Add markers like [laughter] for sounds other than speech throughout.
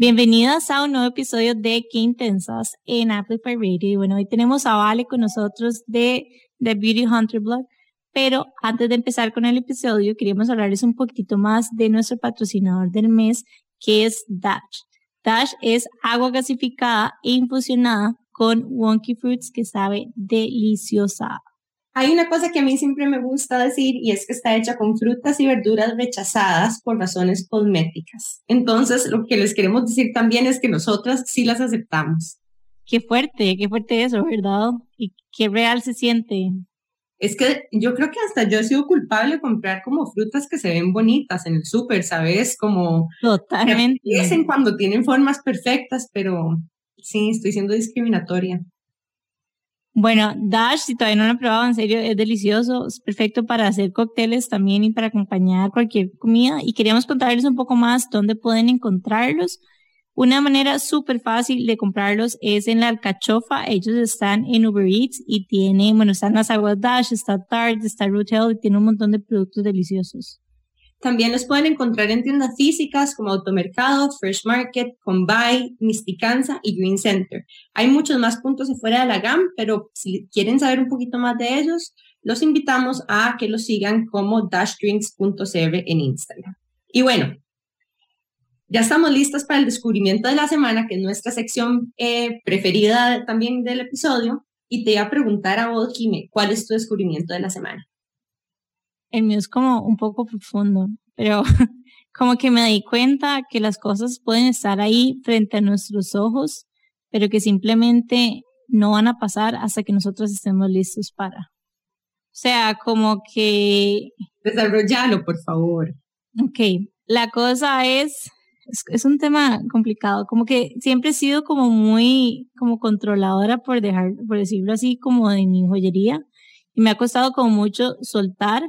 Bienvenidas a un nuevo episodio de Qué Intensas en Amplify Radio. Y bueno, hoy tenemos a Vale con nosotros de The Beauty Hunter Blog. Pero antes de empezar con el episodio, queríamos hablarles un poquito más de nuestro patrocinador del mes, que es Dash. Dash es agua gasificada e infusionada con wonky fruits que sabe deliciosa. Hay una cosa que a mí siempre me gusta decir y es que está hecha con frutas y verduras rechazadas por razones cosméticas. Entonces, lo que les queremos decir también es que nosotras sí las aceptamos. Qué fuerte, qué fuerte eso, ¿verdad? Y qué real se siente. Es que yo creo que hasta yo he sido culpable de comprar como frutas que se ven bonitas en el súper, ¿sabes? Como totalmente. Dicen cuando tienen formas perfectas, pero sí, estoy siendo discriminatoria. Bueno, Dash, si todavía no lo han probado, en serio, es delicioso, es perfecto para hacer cócteles también y para acompañar cualquier comida. Y queríamos contarles un poco más dónde pueden encontrarlos. Una manera súper fácil de comprarlos es en la alcachofa. Ellos están en Uber Eats y tienen, bueno, están las aguas Dash, está Tarte, está Rotel y tienen un montón de productos deliciosos. También los pueden encontrar en tiendas físicas como Automercado, Fresh Market, Combay, Misticanza y Green Center. Hay muchos más puntos afuera de la GAM, pero si quieren saber un poquito más de ellos, los invitamos a que los sigan como dashdrinks.cr en Instagram. Y bueno, ya estamos listos para el descubrimiento de la semana, que es nuestra sección eh, preferida también del episodio. Y te iba a preguntar a vos, ¿cuál es tu descubrimiento de la semana? el mío es como un poco profundo, pero [laughs] como que me di cuenta que las cosas pueden estar ahí frente a nuestros ojos, pero que simplemente no van a pasar hasta que nosotros estemos listos para. O sea, como que... Desarrollalo, por favor. Ok, la cosa es, es, un tema complicado, como que siempre he sido como muy, como controladora, por dejar, por decirlo así, como de mi joyería, y me ha costado como mucho soltar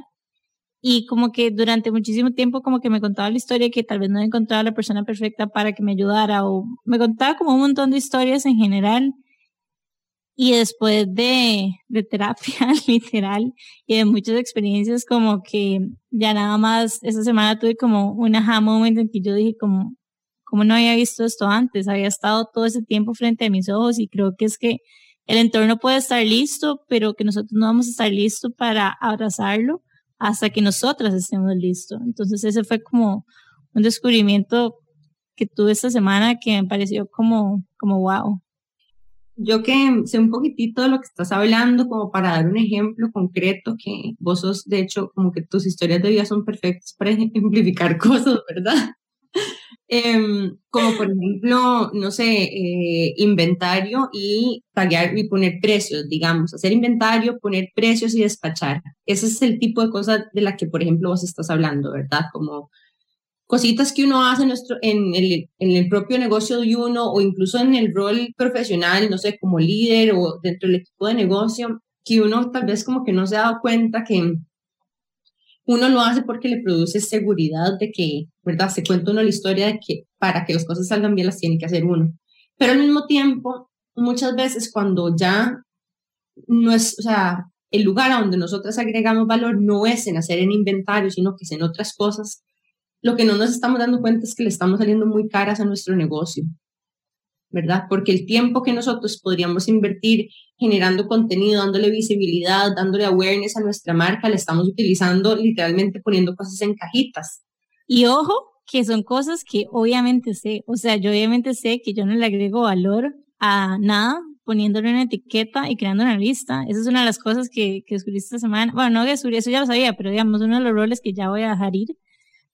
y como que durante muchísimo tiempo como que me contaba la historia que tal vez no encontraba la persona perfecta para que me ayudara o me contaba como un montón de historias en general. Y después de, de terapia [laughs] literal y de muchas experiencias como que ya nada más esa semana tuve como un aha moment en que yo dije como como no había visto esto antes, había estado todo ese tiempo frente a mis ojos y creo que es que el entorno puede estar listo, pero que nosotros no vamos a estar listos para abrazarlo hasta que nosotras estemos listos. Entonces ese fue como un descubrimiento que tuve esta semana que me pareció como, como wow. Yo que sé un poquitito de lo que estás hablando, como para dar un ejemplo concreto, que vos sos, de hecho, como que tus historias de vida son perfectas para [laughs] ejemplificar cosas, ¿verdad? Em, como por ejemplo, no sé, eh, inventario y pagar y poner precios, digamos, hacer inventario, poner precios y despachar. Ese es el tipo de cosas de la que, por ejemplo, vos estás hablando, ¿verdad? Como cositas que uno hace nuestro, en, el, en el propio negocio de uno o incluso en el rol profesional, no sé, como líder o dentro del equipo de negocio, que uno tal vez como que no se ha dado cuenta que uno lo hace porque le produce seguridad de que, ¿verdad? Se cuenta uno la historia de que para que las cosas salgan bien las tiene que hacer uno. Pero al mismo tiempo, muchas veces cuando ya no es, o sea, el lugar a donde nosotros agregamos valor no es en hacer en inventario, sino que es en otras cosas, lo que no nos estamos dando cuenta es que le estamos saliendo muy caras a nuestro negocio. ¿verdad? Porque el tiempo que nosotros podríamos invertir generando contenido, dándole visibilidad, dándole awareness a nuestra marca, le estamos utilizando literalmente poniendo cosas en cajitas. Y ojo, que son cosas que obviamente sé, o sea, yo obviamente sé que yo no le agrego valor a nada poniéndole una etiqueta y creando una lista. Esa es una de las cosas que, que descubrí esta semana. Bueno, no descubrí, eso ya lo sabía, pero digamos, uno de los roles que ya voy a dejar ir.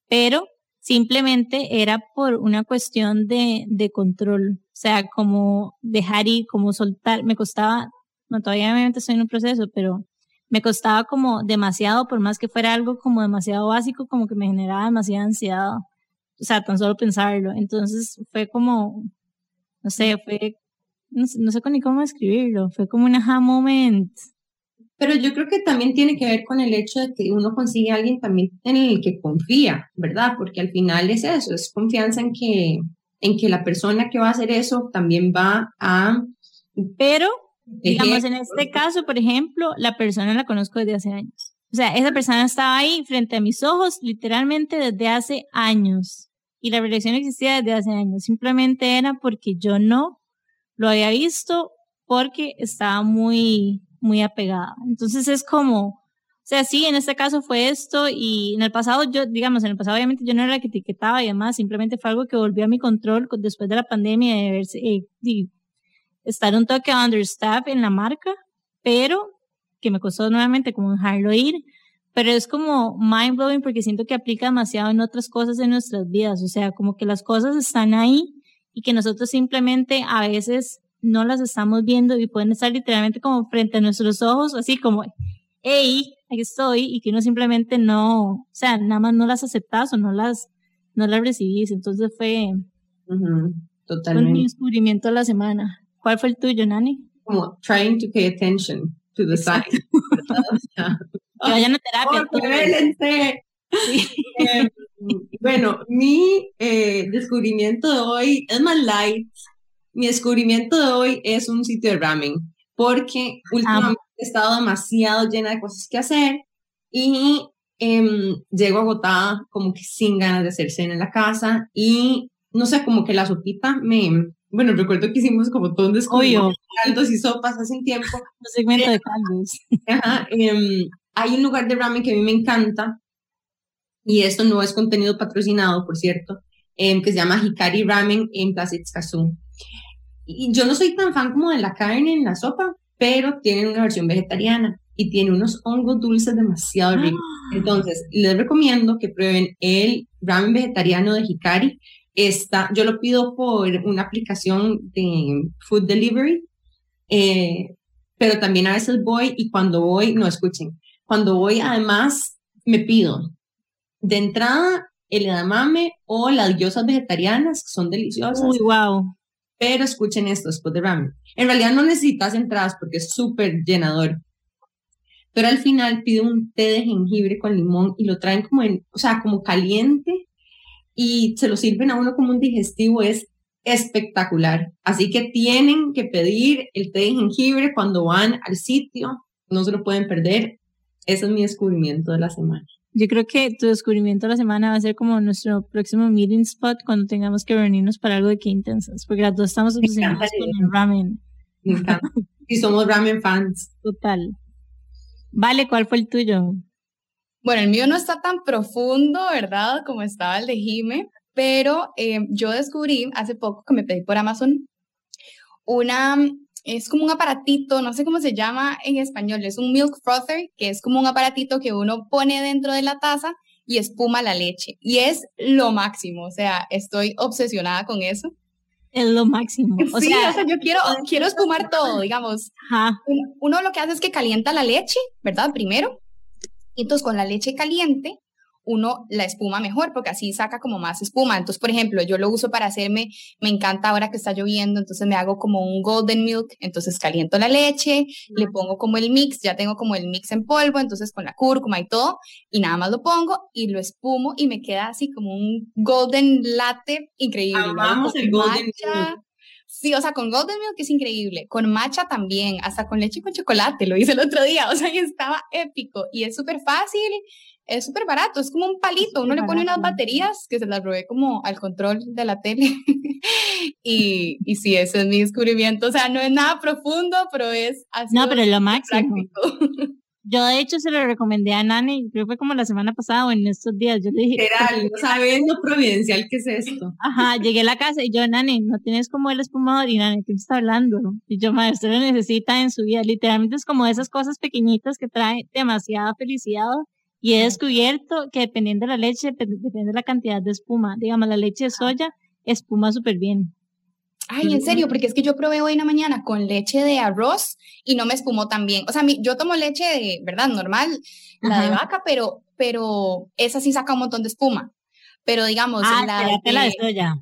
Pero simplemente era por una cuestión de, de control, o sea, como dejar ir, como soltar, me costaba, no, todavía obviamente estoy en un proceso, pero me costaba como demasiado, por más que fuera algo como demasiado básico, como que me generaba demasiada ansiedad, o sea, tan solo pensarlo, entonces fue como, no sé, fue, no sé, no sé ni cómo describirlo, fue como un aha moment, pero yo creo que también tiene que ver con el hecho de que uno consigue a alguien también en el que confía, ¿verdad? Porque al final es eso, es confianza en que, en que la persona que va a hacer eso también va a... Pero, digamos, en este caso, por ejemplo, la persona la conozco desde hace años. O sea, esa persona estaba ahí frente a mis ojos literalmente desde hace años. Y la relación existía desde hace años. Simplemente era porque yo no lo había visto porque estaba muy muy apegada. Entonces es como, o sea, sí, en este caso fue esto y en el pasado yo, digamos, en el pasado obviamente yo no era la que etiquetaba y demás, simplemente fue algo que volvió a mi control después de la pandemia de verse, eh, estar un toque understaff en la marca, pero que me costó nuevamente como dejarlo ir, pero es como mind blowing porque siento que aplica demasiado en otras cosas en nuestras vidas, o sea, como que las cosas están ahí y que nosotros simplemente a veces no las estamos viendo y pueden estar literalmente como frente a nuestros ojos, así como, hey, aquí estoy, y que uno simplemente no, o sea, nada más no las aceptas o no las, no las recibís. Entonces fue, totalmente. mi descubrimiento de la semana. ¿Cuál fue el tuyo, Nani? Como trying to pay attention to the signs. [laughs] que vayan a terapia. Eh, bueno, mi eh, descubrimiento de hoy es más light, mi descubrimiento de hoy es un sitio de ramen, porque últimamente he estado demasiado llena de cosas que hacer y eh, llego agotada, como que sin ganas de hacer cena en la casa y no sé, como que la sopita me... Bueno, recuerdo que hicimos como todo un descubrimiento caldos y sopas hace un tiempo. Un segmento de caldos. [laughs] Em, hay un lugar de ramen que a mí me encanta y esto no es contenido patrocinado, por cierto, em, que se llama Hikari Ramen en Plaza Itzkazu. Y yo no soy tan fan como de la carne en la sopa, pero tienen una versión vegetariana y tiene unos hongos dulces demasiado ricos. Ah. Entonces, les recomiendo que prueben el ramen vegetariano de Hikari. Está, yo lo pido por una aplicación de food delivery, eh, pero también a veces voy y cuando voy, no escuchen, cuando voy además me pido de entrada el edamame o las diosas vegetarianas, que son deliciosas. Uy, wow pero escuchen esto después de ramen. En realidad no necesitas entradas porque es súper llenador. Pero al final pide un té de jengibre con limón y lo traen como en, o sea, como caliente y se lo sirven a uno como un digestivo. Es espectacular. Así que tienen que pedir el té de jengibre cuando van al sitio. No se lo pueden perder. Ese es mi descubrimiento de la semana. Yo creo que tu descubrimiento de la semana va a ser como nuestro próximo meeting spot cuando tengamos que reunirnos para algo de qué intensas, porque las dos estamos obsesionadas con el ramen. [laughs] y somos ramen fans. Total. Vale, ¿cuál fue el tuyo? Bueno, el mío no está tan profundo, ¿verdad? Como estaba el de Jime, pero eh, yo descubrí hace poco que me pedí por Amazon una es como un aparatito, no sé cómo se llama en español, es un milk frother, que es como un aparatito que uno pone dentro de la taza y espuma la leche. Y es lo máximo, o sea, estoy obsesionada con eso. Es lo máximo. O, sea, yo quiero, [laughs] quiero espumar todo, digamos. Uno lo que hace es que calienta la leche, ¿verdad? Primero. Entonces con la leche caliente uno la espuma mejor, porque así saca como más espuma. Entonces, por ejemplo, yo lo uso para hacerme, me encanta ahora que está lloviendo, entonces me hago como un golden milk, entonces caliento la leche, le pongo como el mix, ya tengo como el mix en polvo, entonces con la cúrcuma y todo, y nada más lo pongo y lo espumo y me queda así como un golden latte increíble. Vamos el golden milk. Sí, o sea, con Golden Milk es increíble, con matcha también, hasta con leche con chocolate, lo hice el otro día, o sea, y estaba épico y es súper fácil, es súper barato, es como un palito, uno le pone unas baterías que se las robé como al control de la tele [laughs] y, y sí, ese es mi descubrimiento, o sea, no es nada profundo, pero es así. No, pero es lo máximo. [laughs] Yo de hecho se lo recomendé a Nani, creo que fue como la semana pasada o en estos días, yo le dije... Literal, ¿sabes lo providencial que es esto? Ajá, [laughs] llegué a la casa y yo, Nani, no tienes como el espumador y Nani, ¿qué está hablando? Y yo, maestro, lo necesita en su vida, literalmente es como esas cosas pequeñitas que traen demasiada felicidad Y he descubierto que dependiendo de la leche, depende de la cantidad de espuma. Digamos, la leche de soya espuma súper bien. Ay, en serio, porque es que yo probé hoy en la mañana con leche de arroz y no me espumó tan bien. O sea, yo tomo leche de, ¿verdad? Normal, la de vaca, pero, pero esa sí saca un montón de espuma. Pero digamos, ah, la, de, la de soya.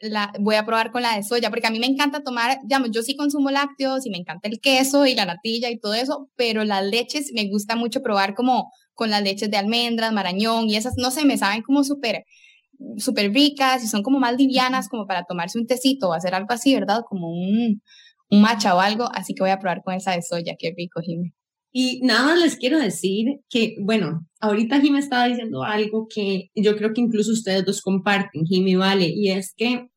La, voy a probar con la de soya, porque a mí me encanta tomar, digamos, yo sí consumo lácteos y me encanta el queso y la natilla y todo eso, pero las leches me gusta mucho probar como con las leches de almendras, marañón y esas, no sé, me saben como súper súper ricas y son como más livianas como para tomarse un tecito o hacer algo así, ¿verdad? Como un, un matcha o algo, así que voy a probar con esa de soya, qué rico, Jimmy. Y nada más les quiero decir que, bueno, ahorita Jimmy estaba diciendo algo que yo creo que incluso ustedes dos comparten, Jimmy Vale, y es que,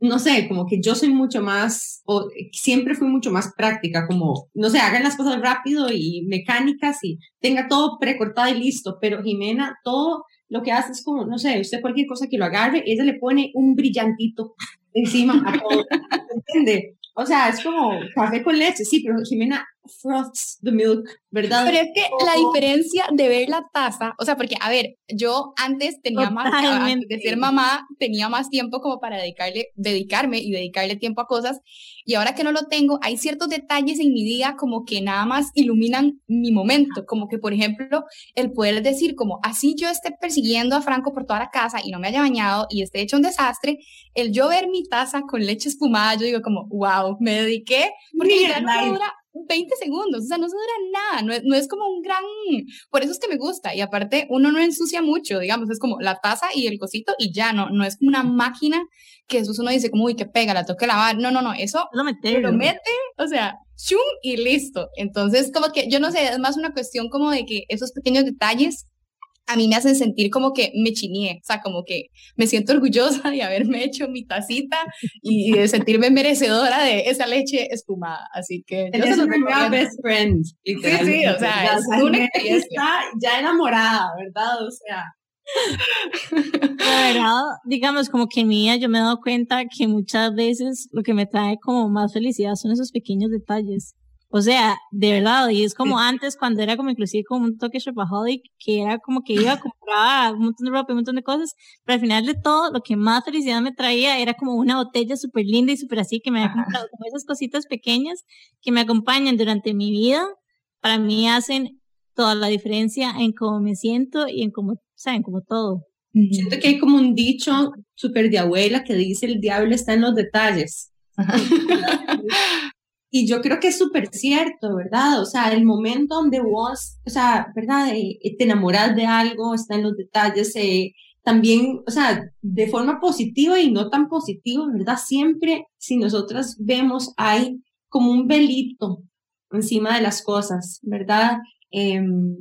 no sé, como que yo soy mucho más, o siempre fui mucho más práctica, como, no sé, hagan las cosas rápido y mecánicas y tenga todo precortado y listo, pero Jimena, todo lo que hace es como, no sé, usted cualquier cosa que lo agarre, ella le pone un brillantito encima a todo, [laughs] ¿entiende? O sea, es como café con leche, sí, pero Jimena froths the milk, ¿verdad? Pero es que la diferencia de ver la taza, o sea, porque, a ver, yo antes tenía más, antes de ser mamá, tenía más tiempo como para dedicarle, dedicarme y dedicarle tiempo a cosas, y ahora que no lo tengo, hay ciertos detalles en mi día como que nada más iluminan mi momento, como que, por ejemplo, el poder decir como, así yo esté persiguiendo a Franco por toda la casa y no me haya bañado y esté hecho un desastre, el yo ver mi taza con leche espumada, yo digo como, wow, me dediqué, porque ya no dura 20 segundos, o sea, no se dura nada, no es, no es, como un gran, por eso es que me gusta, y aparte uno no ensucia mucho, digamos, es como la taza y el cosito y ya, no, no es como una máquina que eso uno dice como, uy, que pega, la tengo que lavar, no, no, no, eso lo mete, lo mete, o sea, chum y listo, entonces como que, yo no sé, es más una cuestión como de que esos pequeños detalles a mí me hacen sentir como que me chineé, o sea, como que me siento orgullosa de haberme hecho mi tacita y de sentirme merecedora de esa leche espumada. Así que yo se lo best friend. Sí, sí, o sea, es una Está ya enamorada, ¿verdad? O sea. La verdad, digamos, como que en mí yo me he dado cuenta que muchas veces lo que me trae como más felicidad son esos pequeños detalles. O sea, de verdad, y es como antes cuando era como inclusive como un toque shopaholic, que era como que iba a comprar un montón de ropa y un montón de cosas, pero al final de todo, lo que más felicidad me traía era como una botella súper linda y súper así, que me había comprado, como esas cositas pequeñas que me acompañan durante mi vida, para mí hacen toda la diferencia en cómo me siento y en cómo, saben, como todo. Siento que hay como un dicho súper de abuela que dice el diablo está en los detalles. [laughs] [laughs] Y yo creo que es súper cierto, ¿verdad? O sea, el momento donde vos, o sea, ¿verdad? Eh, eh, te enamoras de algo, está en los detalles, eh, también, o sea, de forma positiva y no tan positiva, ¿verdad? Siempre, si nosotras vemos, hay como un velito encima de las cosas, ¿verdad? Em,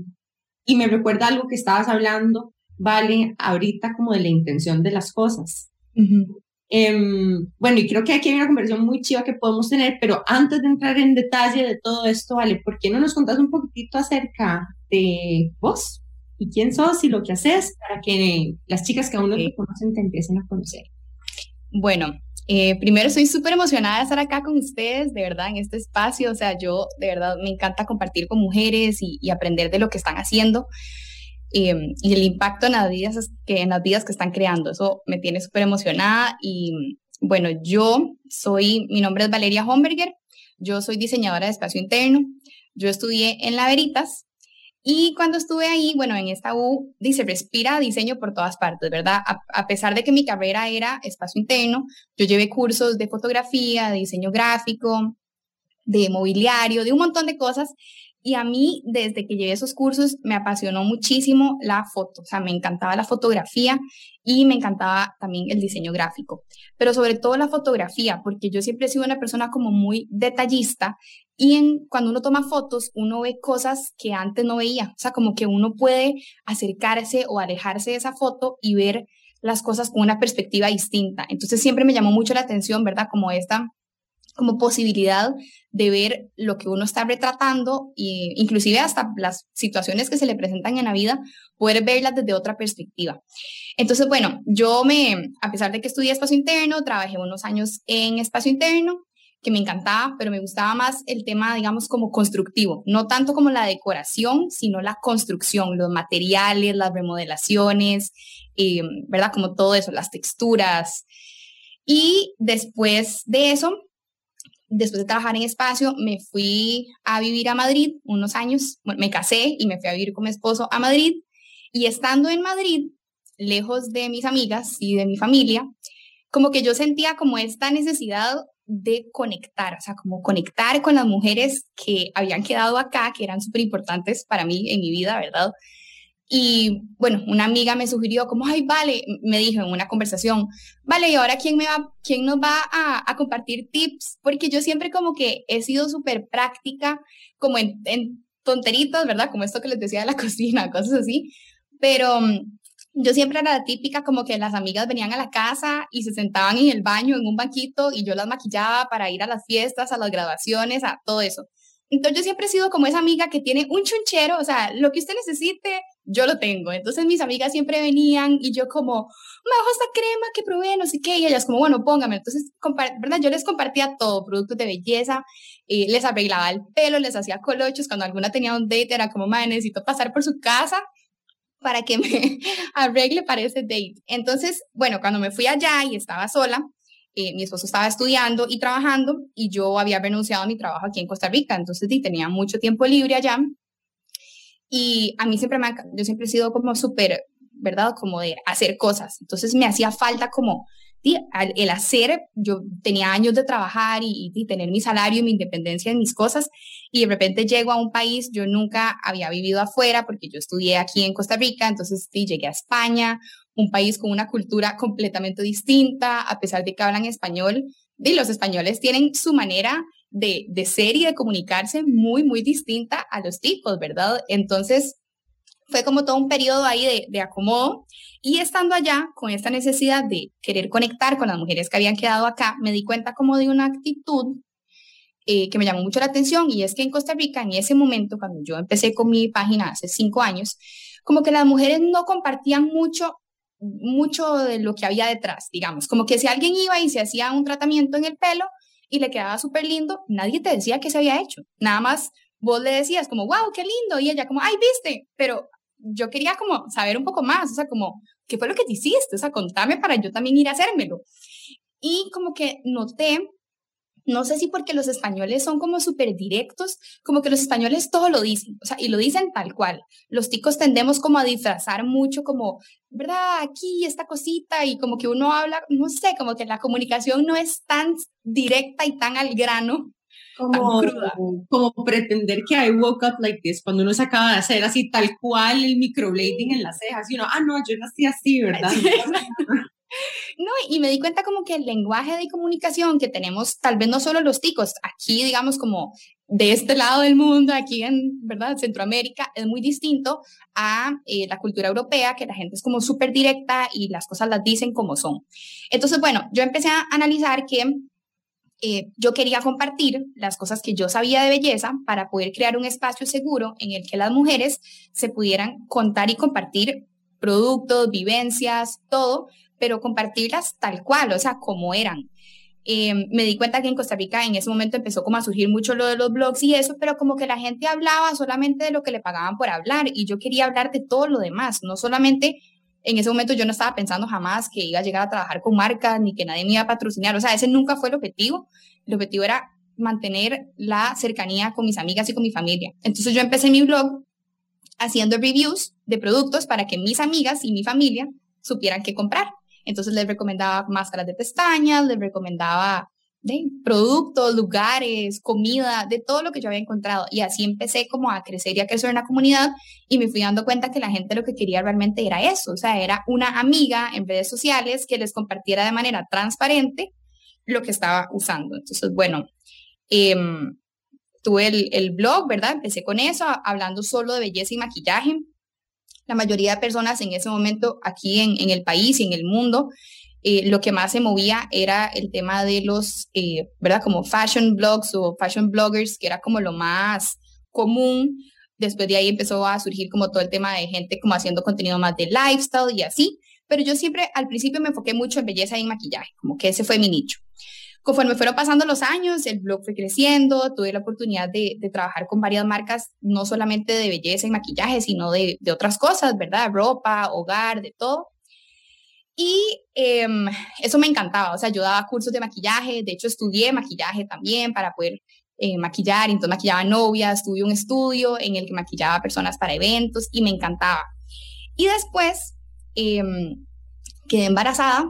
y me recuerda algo que estabas hablando, Vale, ahorita como de la intención de las cosas. Em, bueno, y creo que aquí hay una conversación muy chiva que podemos tener, pero antes de entrar en detalle de todo esto, vale, ¿por qué no nos contás un poquitito acerca de vos y quién sos y lo que haces para que las chicas que aún no te conocen te empiecen a conocer? Bueno, eh, primero estoy súper emocionada de estar acá con ustedes, de verdad, en este espacio. O sea, yo de verdad me encanta compartir con mujeres y, y aprender de lo que están haciendo. Em, y el impacto en las, vidas que, en las vidas que están creando. Eso me tiene súper emocionada y bueno, yo soy, mi nombre es Valeria Homberger, yo soy diseñadora de espacio interno, yo estudié en La Veritas y cuando estuve ahí, bueno, en esta U, dice, respira diseño por todas partes, ¿verdad? A, a, pesar de que mi carrera era espacio interno, yo llevé cursos de fotografía, de diseño gráfico, de mobiliario, de un montón de cosas y a mí, desde que llevé esos cursos, me apasionó muchísimo la foto, o sea, me encantaba la fotografía y me encantaba también el diseño gráfico, pero sobre todo la fotografía, porque yo siempre he sido una persona como muy detallista y cuando uno toma fotos, uno ve cosas que antes no veía, o sea, como que uno puede acercarse o alejarse de esa foto y ver las cosas con una perspectiva distinta. Entonces siempre me llamó mucho la atención, ¿verdad? Como esta como posibilidad de ver lo que uno está retratando e inclusive hasta las situaciones que se le presentan en la vida, poder verlas desde otra perspectiva. Entonces, bueno, yo me, a pesar de que estudié espacio interno, trabajé unos años en espacio interno que me encantaba, pero me gustaba más el tema, digamos, como constructivo, no tanto como la decoración, sino la construcción, los materiales, las remodelaciones, eh, ¿verdad? Como todo eso, las texturas. Y después de eso, después de trabajar en espacio, me fui a vivir a Madrid unos años, me casé y me fui a vivir con mi esposo a Madrid. Y estando en Madrid, lejos de mis amigas y de mi familia, como que yo sentía como esta necesidad de conectar, o sea, como conectar con las mujeres que habían quedado acá, que eran súper importantes para mí en mi vida, ¿verdad? Y bueno, una amiga me sugirió como, ay, vale, me dijo en una conversación, vale, ¿y ahora quién, me va, quién nos va a, compartir tips? Porque yo siempre como que he sido súper práctica, como en, en ¿verdad? Como esto que les decía de la [laughs] cocina, cosas así. Pero yo siempre era la típica como que las amigas venían a la casa y se sentaban en el baño, en un banquito, y yo las maquillaba para ir a las fiestas, a las graduaciones, a todo eso. Entonces yo siempre he sido como esa amiga que tiene un chunchero, o sea, lo que usted necesite, yo lo tengo. Entonces mis amigas siempre venían y yo como, me bajo esta crema que probé, no sé qué, y ellas como, bueno, póngame. Entonces, ¿verdad? Yo les compartía todo, productos de belleza, eh, les arreglaba el pelo, les hacía colochos, cuando alguna tenía un date era como, madre, necesito pasar por su casa para que [laughs] me arregle para ese date. Entonces, bueno, cuando me fui allá y estaba sola, eh, mi esposo estaba estudiando y trabajando y yo había renunciado a mi trabajo aquí en Costa Rica, entonces tenía mucho tiempo libre allá. Y a mí siempre me, yo siempre he sido como súper, ¿verdad? Como de hacer cosas. Entonces me hacía falta como el hacer, yo tenía años de trabajar y, y, tener mi salario mi independencia en mis cosas y de repente llego a un país, yo nunca había vivido afuera porque yo estudié aquí en Costa Rica, entonces sí, llegué a España, un país con una cultura completamente distinta, a pesar de que hablan español, y los españoles tienen su manera de, de ser y de comunicarse muy, muy distinta a los tipos, ¿verdad? Entonces, fue como todo un periodo ahí de, de, acomodo y estando allá con esta necesidad de querer conectar con las mujeres que habían quedado acá, me di cuenta como de una actitud eh, que me llamó mucho la atención y es que en Costa Rica en ese momento, cuando yo empecé con mi página hace cinco años, como que las mujeres no compartían mucho mucho de lo que había detrás, digamos, como que si alguien iba y se hacía un tratamiento en el pelo y le quedaba súper lindo, nadie te decía qué se había hecho, nada más vos le decías como, wow, qué lindo, y ella como, ay, viste, pero yo quería como saber un poco más, o sea, como, ¿qué fue lo que te hiciste? O sea, contame para yo también ir a hacérmelo. Y como que noté, no sé si porque los españoles son como súper directos, como que los españoles todo lo dicen, o sea, y lo dicen tal cual. Los ticos tendemos como a disfrazar mucho, como, ¿verdad? Aquí esta cosita, y como que uno habla, no sé, como que la comunicación no es tan directa y tan al grano como, como pretender que I woke up like this cuando uno se acaba de hacer así tal cual el microblading en las cejas y uno, ah, no, yo nací así, ¿verdad? [laughs] No, y me di cuenta como que el lenguaje de comunicación que tenemos, tal vez no solo los ticos, aquí digamos como de este lado del mundo, aquí en, ¿verdad? Centroamérica, es muy distinto a eh, la cultura europea, que la gente es como súper directa y las cosas las dicen como son. Entonces, bueno, yo empecé a analizar que eh, yo quería compartir las cosas que yo sabía de belleza para poder crear un espacio seguro en el que las mujeres se pudieran contar y compartir productos, vivencias, todo, pero compartirlas tal cual, o sea, como eran. Eh, me di cuenta que en Costa Rica en ese momento empezó como a surgir mucho lo de los blogs y eso, pero como que la gente hablaba solamente de lo que le pagaban por hablar y yo quería hablar de todo lo demás, no solamente en ese momento yo no estaba pensando jamás que iba a llegar a trabajar con marcas ni que nadie me iba a patrocinar. O sea, ese nunca fue el objetivo. El objetivo era mantener la cercanía con mis amigas y con mi familia. Entonces yo empecé mi blog haciendo reviews de productos para que mis amigas y mi familia supieran qué comprar. Entonces les recomendaba máscaras de pestañas, les recomendaba productos, lugares, comida, de todo lo que yo había encontrado. Y así empecé como a crecer y a crecer en la comunidad y me fui dando cuenta que la gente lo que quería realmente era eso, o sea, era una amiga en redes sociales que les compartiera de manera transparente lo que estaba usando. Entonces, bueno, em, tuve el, blog, ¿verdad? Empecé con eso, hablando solo de belleza y maquillaje. La mayoría de personas en ese momento aquí en, en el país y en el mundo eh, lo que más se movía era el tema de los, eh, ¿verdad? Como fashion blogs o fashion bloggers, que era como lo más común. Después de ahí empezó a surgir como todo el tema de gente como haciendo contenido más de lifestyle y así. Pero yo siempre al principio me enfoqué mucho en belleza y maquillaje, como que ese fue mi nicho. Conforme fueron pasando los años, el blog fue creciendo, tuve la oportunidad de, trabajar con varias marcas, no solamente de belleza y maquillaje, sino de, otras cosas, ¿verdad? Ropa, hogar, de todo. Y em, eso me encantaba, o sea, yo daba cursos de maquillaje, de hecho estudié maquillaje también para poder eh, maquillar, entonces maquillaba novias, tuve un estudio en el que maquillaba personas para eventos y me encantaba. Y después em, quedé embarazada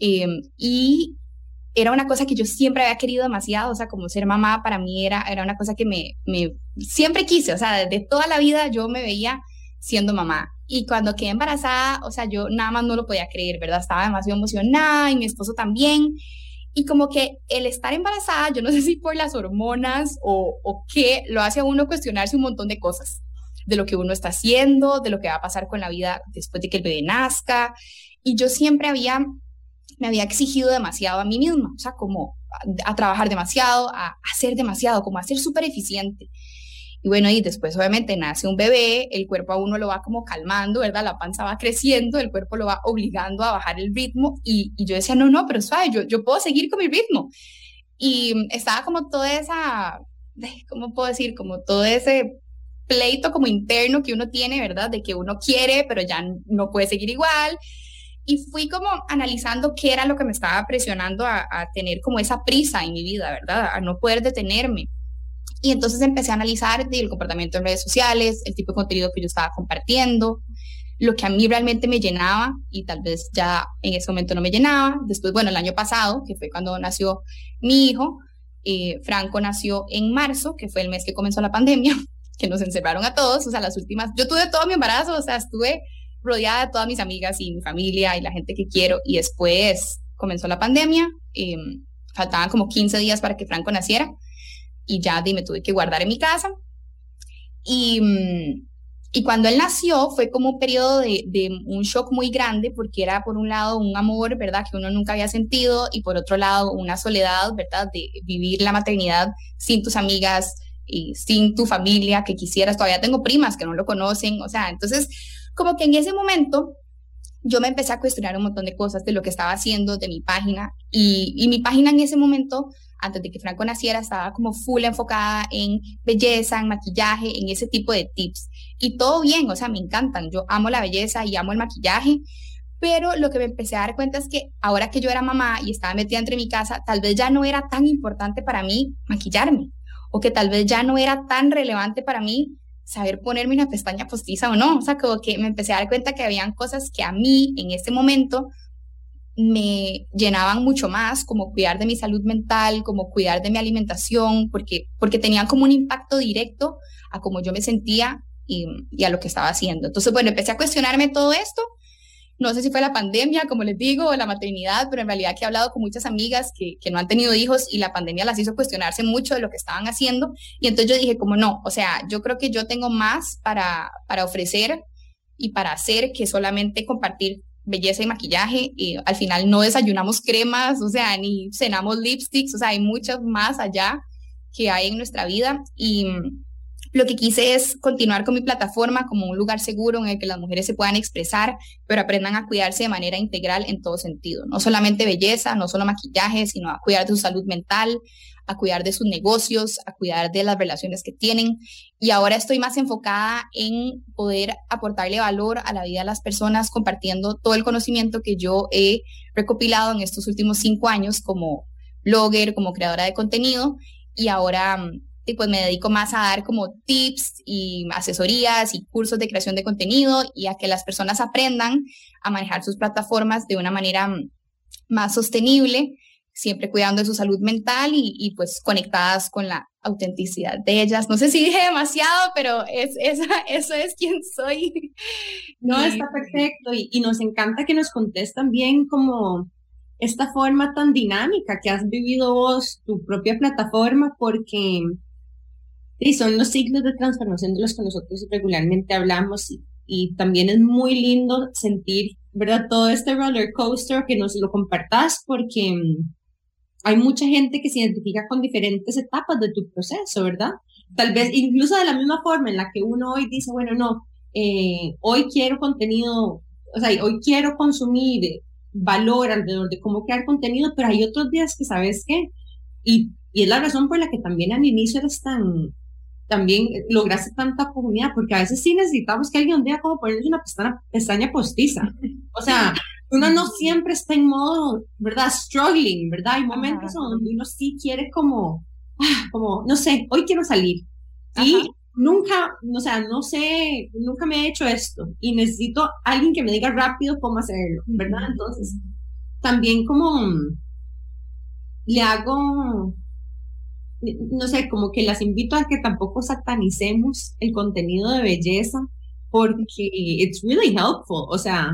em, y era una cosa que yo siempre había querido demasiado, o sea, como ser mamá para mí era, era una cosa que me, me siempre quise, o sea, desde toda la vida yo me veía siendo mamá. Y cuando quedé embarazada, o sea, yo nada más no lo podía creer, ¿verdad? Estaba demasiado emocionada y mi esposo también. Y como que el estar embarazada, yo no sé si por las hormonas o, o qué, lo hace a uno cuestionarse un montón de cosas, de lo que uno está haciendo, de lo que va a pasar con la vida después de que el bebé nazca. Y yo siempre había me había exigido demasiado a mí misma, o sea, como a, trabajar demasiado, a, hacer demasiado, como a ser súper eficiente. Y bueno, y después obviamente nace un bebé, el cuerpo a uno lo va como calmando, ¿verdad? La panza va creciendo, el cuerpo lo va obligando a bajar el ritmo y, yo decía, no, no, pero suave, yo, yo puedo seguir con mi ritmo. Y estaba como toda esa, [laughs] ¿cómo puedo decir? Como todo ese pleito como interno que uno tiene, ¿verdad? De que uno quiere, pero ya no puede seguir igual y fui como analizando qué era lo que me estaba presionando a, tener como esa prisa en mi vida, ¿verdad? A no poder detenerme. Y entonces empecé a analizar el comportamiento en redes sociales, el tipo de contenido que yo estaba compartiendo, lo que a mí realmente me llenaba y tal vez ya en ese momento no me llenaba. Después, bueno, el año pasado, que fue cuando nació mi hijo, eh, Franco nació en marzo, que fue el mes que comenzó la pandemia, [laughs] que nos encerraron a todos, o sea, las últimas, yo tuve todo mi embarazo, o sea, estuve rodeada de todas mis amigas y mi familia y la gente que quiero. Y después comenzó la pandemia, em, faltaban como 15 días para que Franco naciera y ya me tuve que guardar en mi casa. Y, mm, y cuando él nació fue como un periodo de, de, un shock muy grande porque era por un lado un amor, ¿verdad? Que uno nunca había sentido y por otro lado una soledad, ¿verdad? De vivir la maternidad sin tus amigas y sin tu familia que quisieras. Todavía tengo primas que no lo conocen, o sea, entonces como que en ese momento yo me empecé a cuestionar un montón de cosas de lo que estaba haciendo, de mi página, y, mi página en ese momento, antes de que Franco naciera, estaba como full enfocada en belleza, en maquillaje, en ese tipo de tips. Y todo bien, o sea, me encantan, yo amo la belleza y amo el maquillaje, pero lo que me empecé a dar cuenta es que ahora que yo era mamá y estaba metida entre mi casa, tal vez ya no era tan importante para mí maquillarme, o que tal vez ya no era tan relevante para mí saber ponerme una pestaña postiza o no. O sea, como que me empecé a dar cuenta que habían cosas que a mí en ese momento me llenaban mucho más, como cuidar de mi salud mental, como cuidar de mi alimentación, porque, porque tenían como un impacto directo a cómo yo me sentía y, y a lo que estaba haciendo. Entonces, bueno, empecé a cuestionarme todo esto no sé si fue la pandemia, como les digo, o la maternidad, pero en realidad que he hablado con muchas amigas que, que, no han tenido hijos y la pandemia las hizo cuestionarse mucho de lo que estaban haciendo. Y entonces yo dije, como no, o sea, yo creo que yo tengo más para, para ofrecer y para hacer que solamente compartir belleza y maquillaje. Y al final no desayunamos cremas, o sea, ni cenamos lipsticks, o sea, hay mucho más allá que hay en nuestra vida. Y lo que quise es continuar con mi plataforma como un lugar seguro en el que las mujeres se puedan expresar, pero aprendan a cuidarse de manera integral en todo sentido. No solamente belleza, no solo maquillaje, sino a cuidar de su salud mental, a cuidar de sus negocios, a cuidar de las relaciones que tienen. Y ahora estoy más enfocada en poder aportarle valor a la vida de las personas compartiendo todo el conocimiento que yo he recopilado en estos últimos cinco años como blogger, como creadora de contenido. Y ahora mm, y pues me dedico más a dar como tips y asesorías y cursos de creación de contenido y a que las personas aprendan a manejar sus plataformas de una manera mm, más sostenible, siempre cuidando de su salud mental y, pues conectadas con la autenticidad de ellas. No sé si dije demasiado, pero es, [laughs] eso es quien soy. [laughs] No, está perfecto y, y nos encanta que nos contestan bien como esta forma tan dinámica que has vivido vos, tu propia plataforma, porque y son los ciclos de transformación de los que nosotros regularmente hablamos y, y también es muy lindo sentir, ¿verdad? Todo este roller coaster que nos lo compartas porque mm, hay mucha gente que se identifica con diferentes etapas de tu proceso, ¿verdad? Tal vez incluso de la misma forma en la que uno hoy dice, bueno, no, eh, hoy quiero contenido, o sea, hoy quiero consumir valor alrededor de cómo crear contenido, pero hay otros días que, ¿sabes qué? Y, y es la razón por la que también al inicio eres tan, también lograste tanta comunidad, porque a veces sí necesitamos que alguien un día como ponerse una pestaña, pestaña postiza. O sea, uno no siempre está en modo, ¿verdad? Struggling, ¿verdad? Hay momentos donde uno sí quiere como, ah, como, no sé, hoy quiero salir. Y nunca, o sea, no sé, nunca me he hecho esto y necesito alguien que me diga rápido cómo hacerlo, ¿verdad? Entonces, también como le hago, no sé, como que las invito a que tampoco satanicemos el contenido de belleza porque it's really helpful, o sea,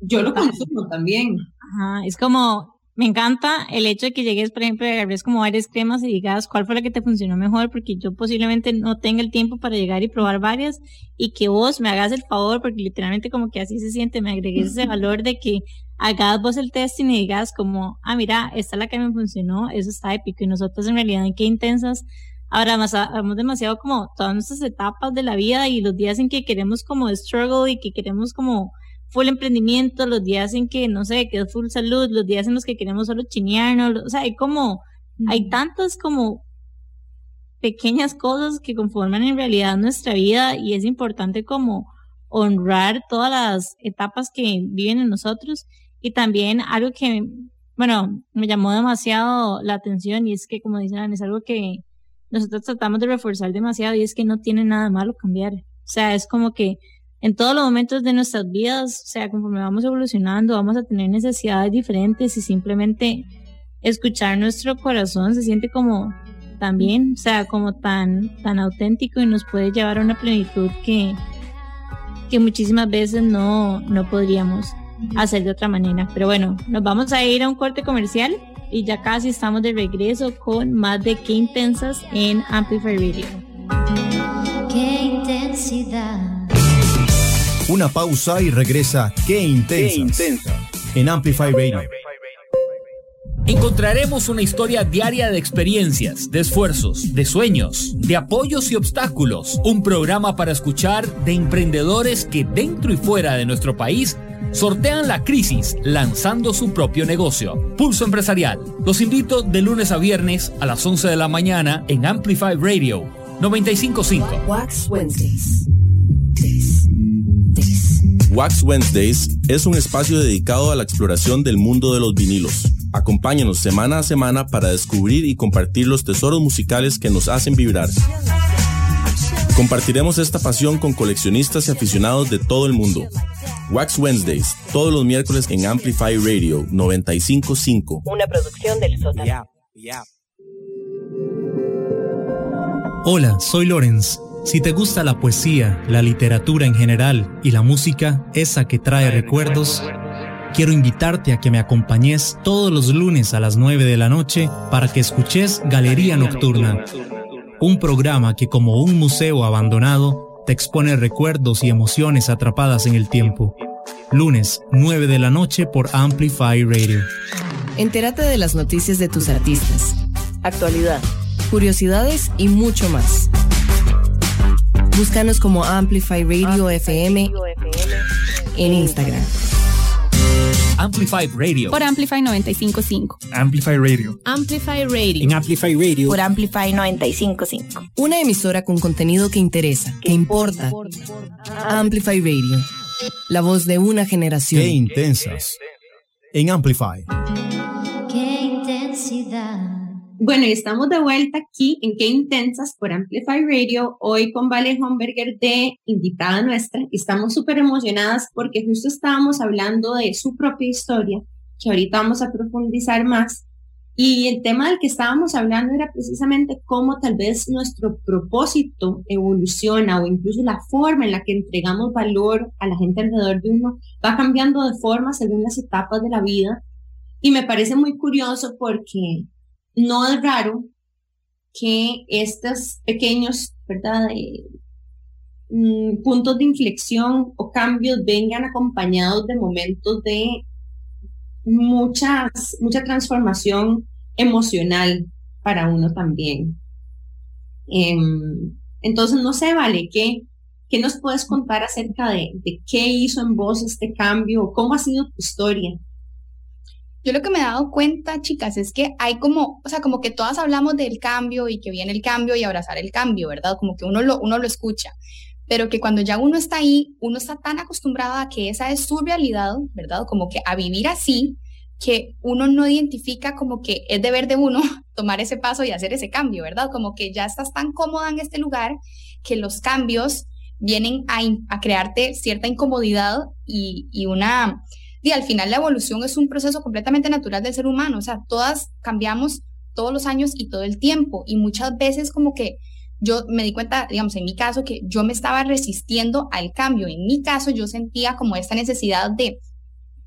yo lo consumo también. Ajá, es como me encanta el hecho de que llegues, por ejemplo, agarres como varias cremas y digas cuál fue la que te funcionó mejor, porque yo posiblemente no tenga el tiempo para llegar y probar varias, y que vos me hagas el favor, porque literalmente como que así se siente, me agregues ese [laughs] valor de que hagas vos el testing y digas como, ah, mira, esta es la que me funcionó, eso está épico, y nosotros en realidad en qué intensas, ahora más, hablamos demasiado como todas nuestras etapas de la vida y los días en que queremos como struggle y que queremos como full emprendimiento, los días en que, no sé, que es full salud, los días en los que queremos solo chinearnos, o sea, hay como, hay tantas como pequeñas cosas que conforman en realidad nuestra vida y es importante como honrar todas las etapas que viven en nosotros y también algo que, bueno, me llamó demasiado la atención y es que, como dicen, es algo que nosotros tratamos de reforzar demasiado y es que no tiene nada malo cambiar. O sea, es como que en todos los momentos de nuestras vidas, o sea, conforme vamos evolucionando, vamos a tener necesidades diferentes y simplemente escuchar nuestro corazón se siente como también, o sea, como tan, tan auténtico y nos puede llevar a una plenitud que, que muchísimas veces no, no podríamos hacer de otra manera. Pero bueno, nos vamos a ir a un corte comercial y ya casi estamos de regreso con más de Qué Intensas en Amplify Radio. Qué intensidad una pausa y regresa Qué intensa. En Amplify Radio. Encontraremos una historia diaria de experiencias, de esfuerzos, de sueños, de apoyos y obstáculos. Un programa para escuchar de emprendedores que dentro y fuera de nuestro país sortean la crisis lanzando su propio negocio. Pulso Empresarial. Los invito de lunes a viernes a las 11 de la mañana en Amplify Radio 955. Wax Wednesdays. Wax Wednesdays es un espacio dedicado a la exploración del mundo de los vinilos. Acompáñanos semana a semana para descubrir y compartir los tesoros musicales que nos hacen vibrar. Compartiremos esta pasión con coleccionistas y aficionados de todo el mundo. Wax Wednesdays, todos los miércoles en Amplify Radio 955. Una producción del Sótano. Hola, soy Lorenz si te gusta la poesía, la literatura en general y la música, esa que trae recuerdos, quiero invitarte a que me acompañes todos los lunes a las 9 de la noche para que escuches Galería Nocturna, un programa que como un museo abandonado te expone recuerdos y emociones atrapadas en el tiempo. Lunes, 9 de la noche por Amplify Radio. Entérate de las noticias de tus artistas, actualidad, curiosidades y mucho más. Búscanos como Amplify Radio FM en Instagram. Amplify Radio. Por Amplify 955. Amplify Radio. Amplify Radio. En Amplify Radio. Por Amplify 955. Una emisora con contenido que interesa, que importa. Amplify Radio. La voz de una generación. Qué intensas. En Amplify. Bueno, y estamos de vuelta aquí en Qué Intensas por Amplify Radio, hoy con Vale Homberger de invitada nuestra. Estamos súper emocionadas porque justo estábamos hablando de su propia historia, que ahorita vamos a profundizar más. Y el tema del que estábamos hablando era precisamente cómo tal vez nuestro propósito evoluciona o incluso la forma en la que entregamos valor a la gente alrededor de uno va cambiando de forma según las etapas de la vida. Y me parece muy curioso porque no es raro que estos pequeños, ¿verdad? Mm, puntos de inflexión o cambios vengan acompañados de momentos de mucha transformación emocional para uno también. Em, entonces, no sé, Vale, ¿qué, ¿qué nos puedes contar acerca de, qué hizo en vos este cambio? ¿Cómo ha sido tu historia Yo lo que me he dado cuenta, chicas, es que hay como, o sea, como que todas hablamos del cambio y que viene el cambio y abrazar el cambio, ¿verdad? Como que uno lo, uno lo escucha, pero que cuando ya uno está ahí, uno está tan acostumbrado a que esa es su realidad, ¿verdad? Como que a vivir así, que uno no identifica como que es deber de uno [laughs] tomar ese paso y hacer ese cambio, ¿verdad? Como que ya estás tan cómoda en este lugar que los cambios vienen a, a crearte cierta incomodidad y, y una y al final la evolución es un proceso completamente natural del ser humano, o sea, todas cambiamos todos los años y todo el tiempo y muchas veces como que yo me di cuenta, digamos, en mi caso, que yo me estaba resistiendo al cambio. En mi caso, yo sentía como esta necesidad de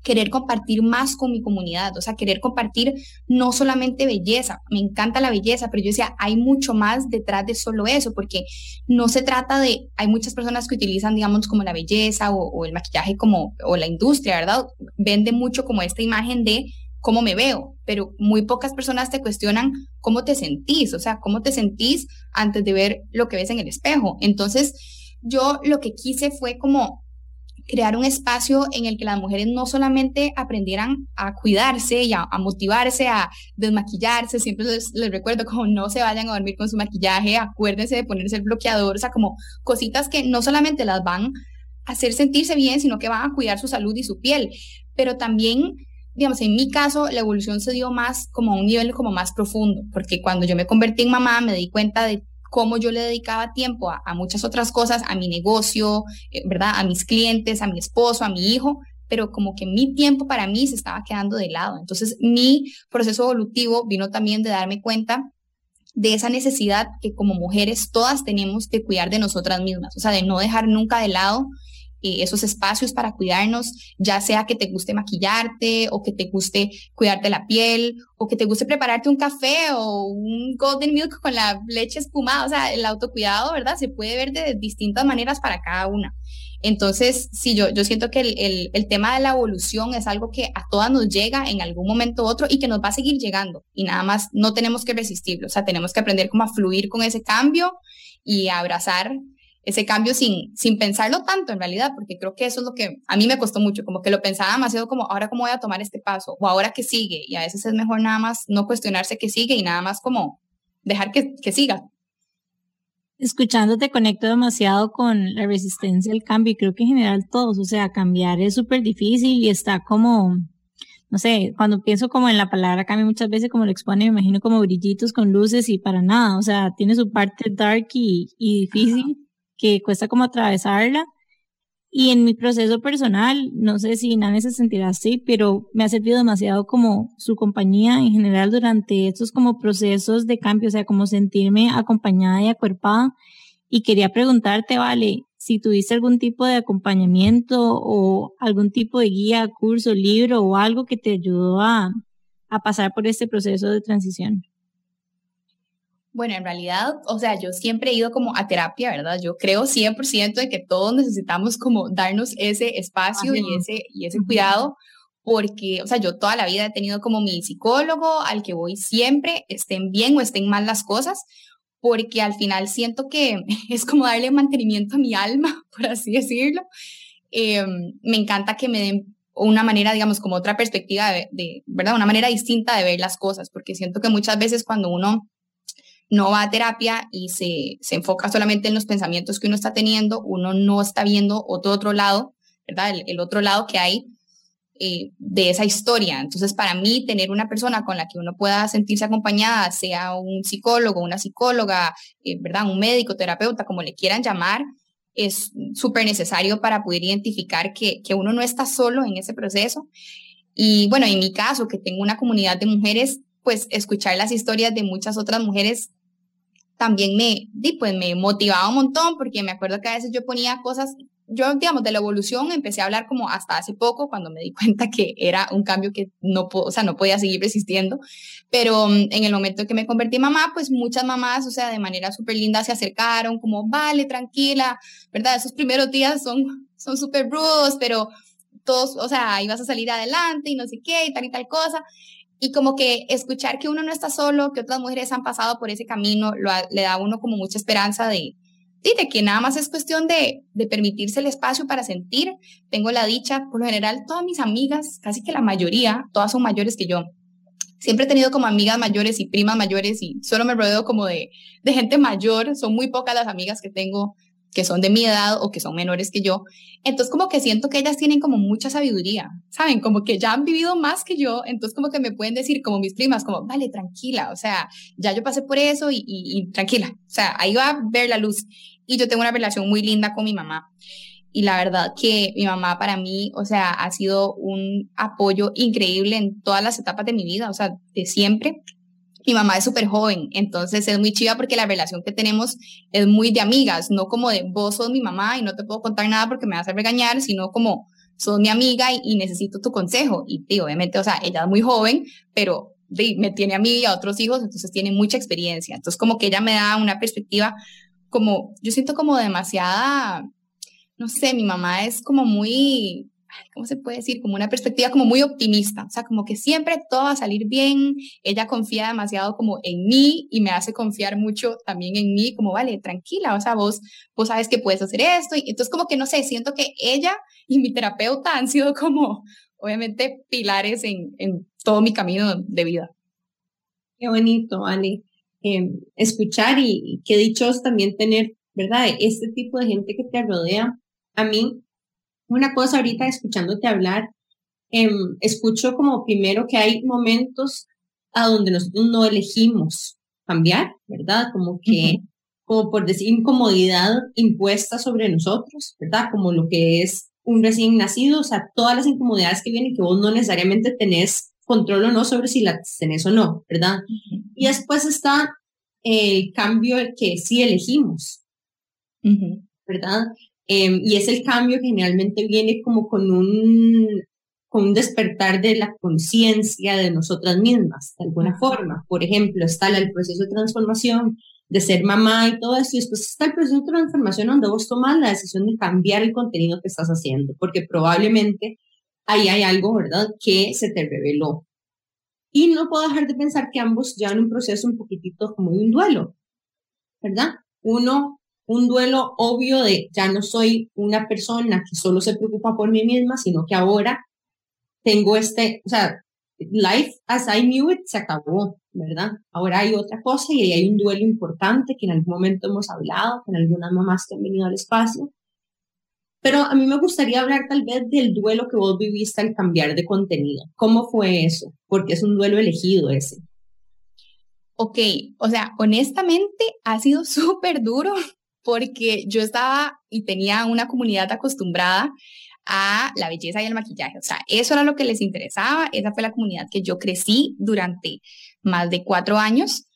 querer compartir más con mi comunidad, o sea, querer compartir no solamente belleza, me encanta la belleza, pero yo decía, hay mucho más detrás de solo eso, porque no se trata de, hay muchas personas que utilizan, digamos, como la belleza o, el maquillaje como, o la industria, ¿verdad? Vende mucho como esta imagen de cómo me veo, pero muy pocas personas te cuestionan cómo te sentís, o sea, cómo te sentís antes de ver lo que ves en el espejo. Entonces, yo lo que quise fue como crear un espacio en el que las mujeres no solamente aprendieran a cuidarse y a, motivarse, a desmaquillarse, siempre les, recuerdo como no se vayan a dormir con su maquillaje, acuérdense de ponerse el bloqueador, o sea, como cositas que no solamente las van a hacer sentirse bien, sino que van a cuidar su salud y su piel, pero también digamos, en mi caso, la evolución se dio más como a un nivel como más profundo, porque cuando yo me convertí en mamá me di cuenta de cómo yo le dedicaba tiempo a, muchas otras cosas, a mi negocio, eh, ¿verdad? A mis clientes, a mi esposo, a mi hijo, pero como que mi tiempo para mí se estaba quedando de lado. Entonces, mi proceso evolutivo vino también de darme cuenta de esa necesidad que como mujeres todas tenemos de cuidar de nosotras mismas, o sea, de no dejar nunca de lado eh, esos espacios para cuidarnos, ya sea que te guste maquillarte o que te guste cuidarte la piel o que te guste prepararte un café o un golden milk con la leche espumada, o sea, el autocuidado, ¿verdad? Se puede ver de distintas maneras para cada una. Entonces, sí, yo, yo siento que el, el, tema de la evolución es algo que a todas nos llega en algún momento u otro y que nos va a seguir llegando y nada más no tenemos que resistirlo, o sea, tenemos que aprender cómo a fluir con ese cambio y abrazar ese cambio sin, sin pensarlo tanto en realidad, porque creo que eso es lo que a mí me costó mucho, como que lo pensaba demasiado como, ahora cómo voy a tomar este paso o ahora que sigue, y a veces es mejor nada más no cuestionarse qué sigue y nada más como dejar que, que siga. Escuchándote conecto demasiado con la resistencia al cambio y creo que en general todos, o sea, cambiar es súper difícil y está como, no sé, cuando pienso como en la palabra cambio muchas veces como lo expone, me imagino como brillitos con luces y para nada, o sea, tiene su parte dark y, y difícil que cuesta como atravesarla. Y en mi proceso personal, no sé si nadie se sentirá así, pero me ha servido demasiado como su compañía en general durante estos como procesos de cambio, o sea, como sentirme acompañada y acuerpada. Y quería preguntarte, Vale, si tuviste algún tipo de acompañamiento o algún tipo de guía, curso, libro o algo que te ayudó a, a pasar por este proceso de transición. Bueno, en realidad, o sea, yo siempre he ido como a terapia, ¿verdad? Yo creo 100% de que todos necesitamos como darnos ese espacio y ese, y ese cuidado, porque, o sea, yo toda la vida he tenido como mi psicólogo al que voy siempre, estén bien o estén mal las cosas, porque al final siento que [laughs] es como darle mantenimiento a mi alma, [laughs] por así decirlo. Em, me encanta que me den una manera, digamos, como otra perspectiva de, de, ¿verdad? Una manera distinta de ver las cosas, porque siento que muchas veces cuando uno no va a terapia y se, se, enfoca solamente en los pensamientos que uno está teniendo, uno no está viendo otro otro lado, ¿verdad? El, otro lado que hay eh, de esa historia. Entonces, para mí, tener una persona con la que uno pueda sentirse acompañada, sea un psicólogo, una psicóloga, eh, ¿verdad? Un médico, terapeuta, como le quieran llamar, es súper necesario para poder identificar que, que uno no está solo en ese proceso. Y bueno, en mi caso, que tengo una comunidad de mujeres, pues escuchar las historias de muchas otras mujeres también me, pues me motivaba un montón porque me acuerdo que a veces yo ponía cosas, yo digamos de la evolución empecé a hablar como hasta hace poco cuando me di [laughs] cuenta que era un cambio que no, o sea, no podía seguir resistiendo, pero mm, en el momento que me convertí en mamá, pues muchas mamás, o sea, de manera súper linda se acercaron como, vale, tranquila, ¿verdad? Esos primeros días son son súper rudos, pero todos, o sea, ibas a salir adelante y no sé qué y tal y tal cosa y como que escuchar que uno no está solo, que otras mujeres han pasado por ese camino, le da a uno como mucha esperanza de, de que nada más es cuestión de, de permitirse el espacio para sentir. Tengo la dicha, por lo general, todas mis amigas, casi que la mayoría, todas son mayores que yo. Siempre he tenido como amigas mayores y primas mayores y solo me rodeo como de, de gente mayor. Son muy pocas las amigas que tengo que son de mi edad o que son menores que yo. Entonces como que siento que ellas tienen como mucha sabiduría, ¿saben? Como que ya han vivido más que yo, entonces como que me pueden decir como mis primas, como, vale, tranquila, o sea, ya yo pasé por eso y, y, tranquila, o sea, ahí va a ver la luz. Y yo tengo una relación muy linda con mi mamá. Y la verdad que mi mamá para mí, o sea, ha sido un apoyo increíble en todas las etapas de mi vida, o sea, de siempre mi mamá es súper joven, entonces es muy chiva porque la relación que tenemos es muy de amigas, no como de vos sos mi mamá y no te puedo contar nada porque me vas a regañar, sino como sos mi amiga y, necesito tu consejo. Y, obviamente, o sea, ella es muy joven, pero me tiene a mí y a otros hijos, entonces tiene mucha experiencia. Entonces como que ella me da una perspectiva como, yo siento como demasiada, no sé, mi mamá es como muy, ¿cómo se puede decir? Como una perspectiva como muy optimista, o sea, como que siempre todo va a salir bien, ella confía demasiado como en mí y me hace confiar mucho también en mí, como, vale, tranquila, o sea, vos, vos sabes que puedes hacer esto, y entonces como que, no sé, siento que ella y mi terapeuta han sido como, obviamente, pilares en, en todo mi camino de vida. Qué bonito, vale, em, escuchar y, y qué dichos también tener, ¿verdad? Este tipo de gente que te rodea. A mí, una cosa ahorita escuchándote hablar, em, escucho como primero que hay momentos a donde nosotros no elegimos cambiar, ¿verdad? Como que, como por decir, incomodidad impuesta sobre nosotros, ¿verdad? Como lo que es un recién nacido, o sea, todas las incomodidades que vienen que vos no necesariamente tenés control o no sobre si las tenés o no, ¿verdad? Y después está el cambio que sí elegimos, ¿verdad? Em, y es el cambio que generalmente viene como con un, con un despertar de la conciencia de nosotras mismas, de alguna forma. Por ejemplo, está el proceso de transformación de ser mamá y todo eso, y después está el proceso de transformación donde vos tomas la decisión de cambiar el contenido que estás haciendo, porque probablemente ahí hay algo, ¿verdad?, que se te reveló. Y no puedo dejar de pensar que ambos llevan un proceso un poquitito como de un duelo, ¿verdad? Uno un duelo obvio de ya no soy una persona que solo se preocupa por mí misma, sino que ahora tengo este, o sea, life as I knew it se acabó, ¿verdad? Ahora hay otra cosa y ahí hay un duelo importante que en algún momento hemos hablado con algunas mamás que han venido al espacio. Pero a mí me gustaría hablar tal vez del duelo que vos viviste al cambiar de contenido. ¿Cómo fue eso? Porque es un duelo elegido ese. Ok, o sea, honestamente ha sido [laughs] súper duro porque yo estaba y tenía una comunidad acostumbrada a la belleza y el maquillaje. O sea, eso era lo que les interesaba. Esa fue la comunidad que yo crecí durante más de cuatro años.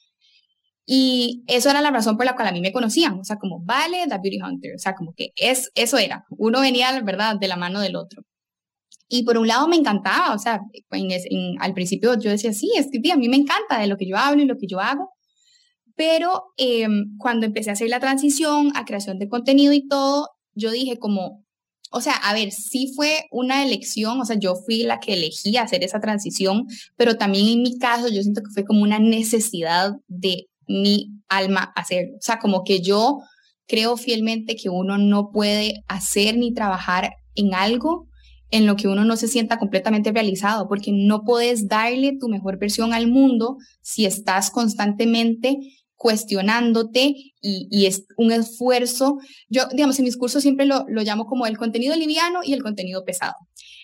Y eso era la razón por la cual a mí me conocían. O sea, como, vale, The Beauty Hunter. O sea, como que es, eso era. Uno venía, ¿verdad?, de la mano del otro. Y por un lado me encantaba, o sea, al principio yo decía, sí, es que a mí me encanta de lo que yo hablo y lo que yo hago, pero em, cuando empecé a hacer la transición a creación de contenido y todo, yo dije como, o sea, a ver, sí fue una elección, o sea, yo fui la que elegí hacer esa transición, pero también en mi caso yo siento que fue como una necesidad de mi alma hacerlo. O sea, como que yo creo fielmente que uno no puede hacer ni trabajar en algo en lo que uno no se sienta completamente realizado, porque no puedes darle tu mejor versión al mundo si estás constantemente cuestionándote y, es un esfuerzo. Yo, digamos, en mis cursos siempre lo, lo llamo como el contenido liviano y el contenido pesado.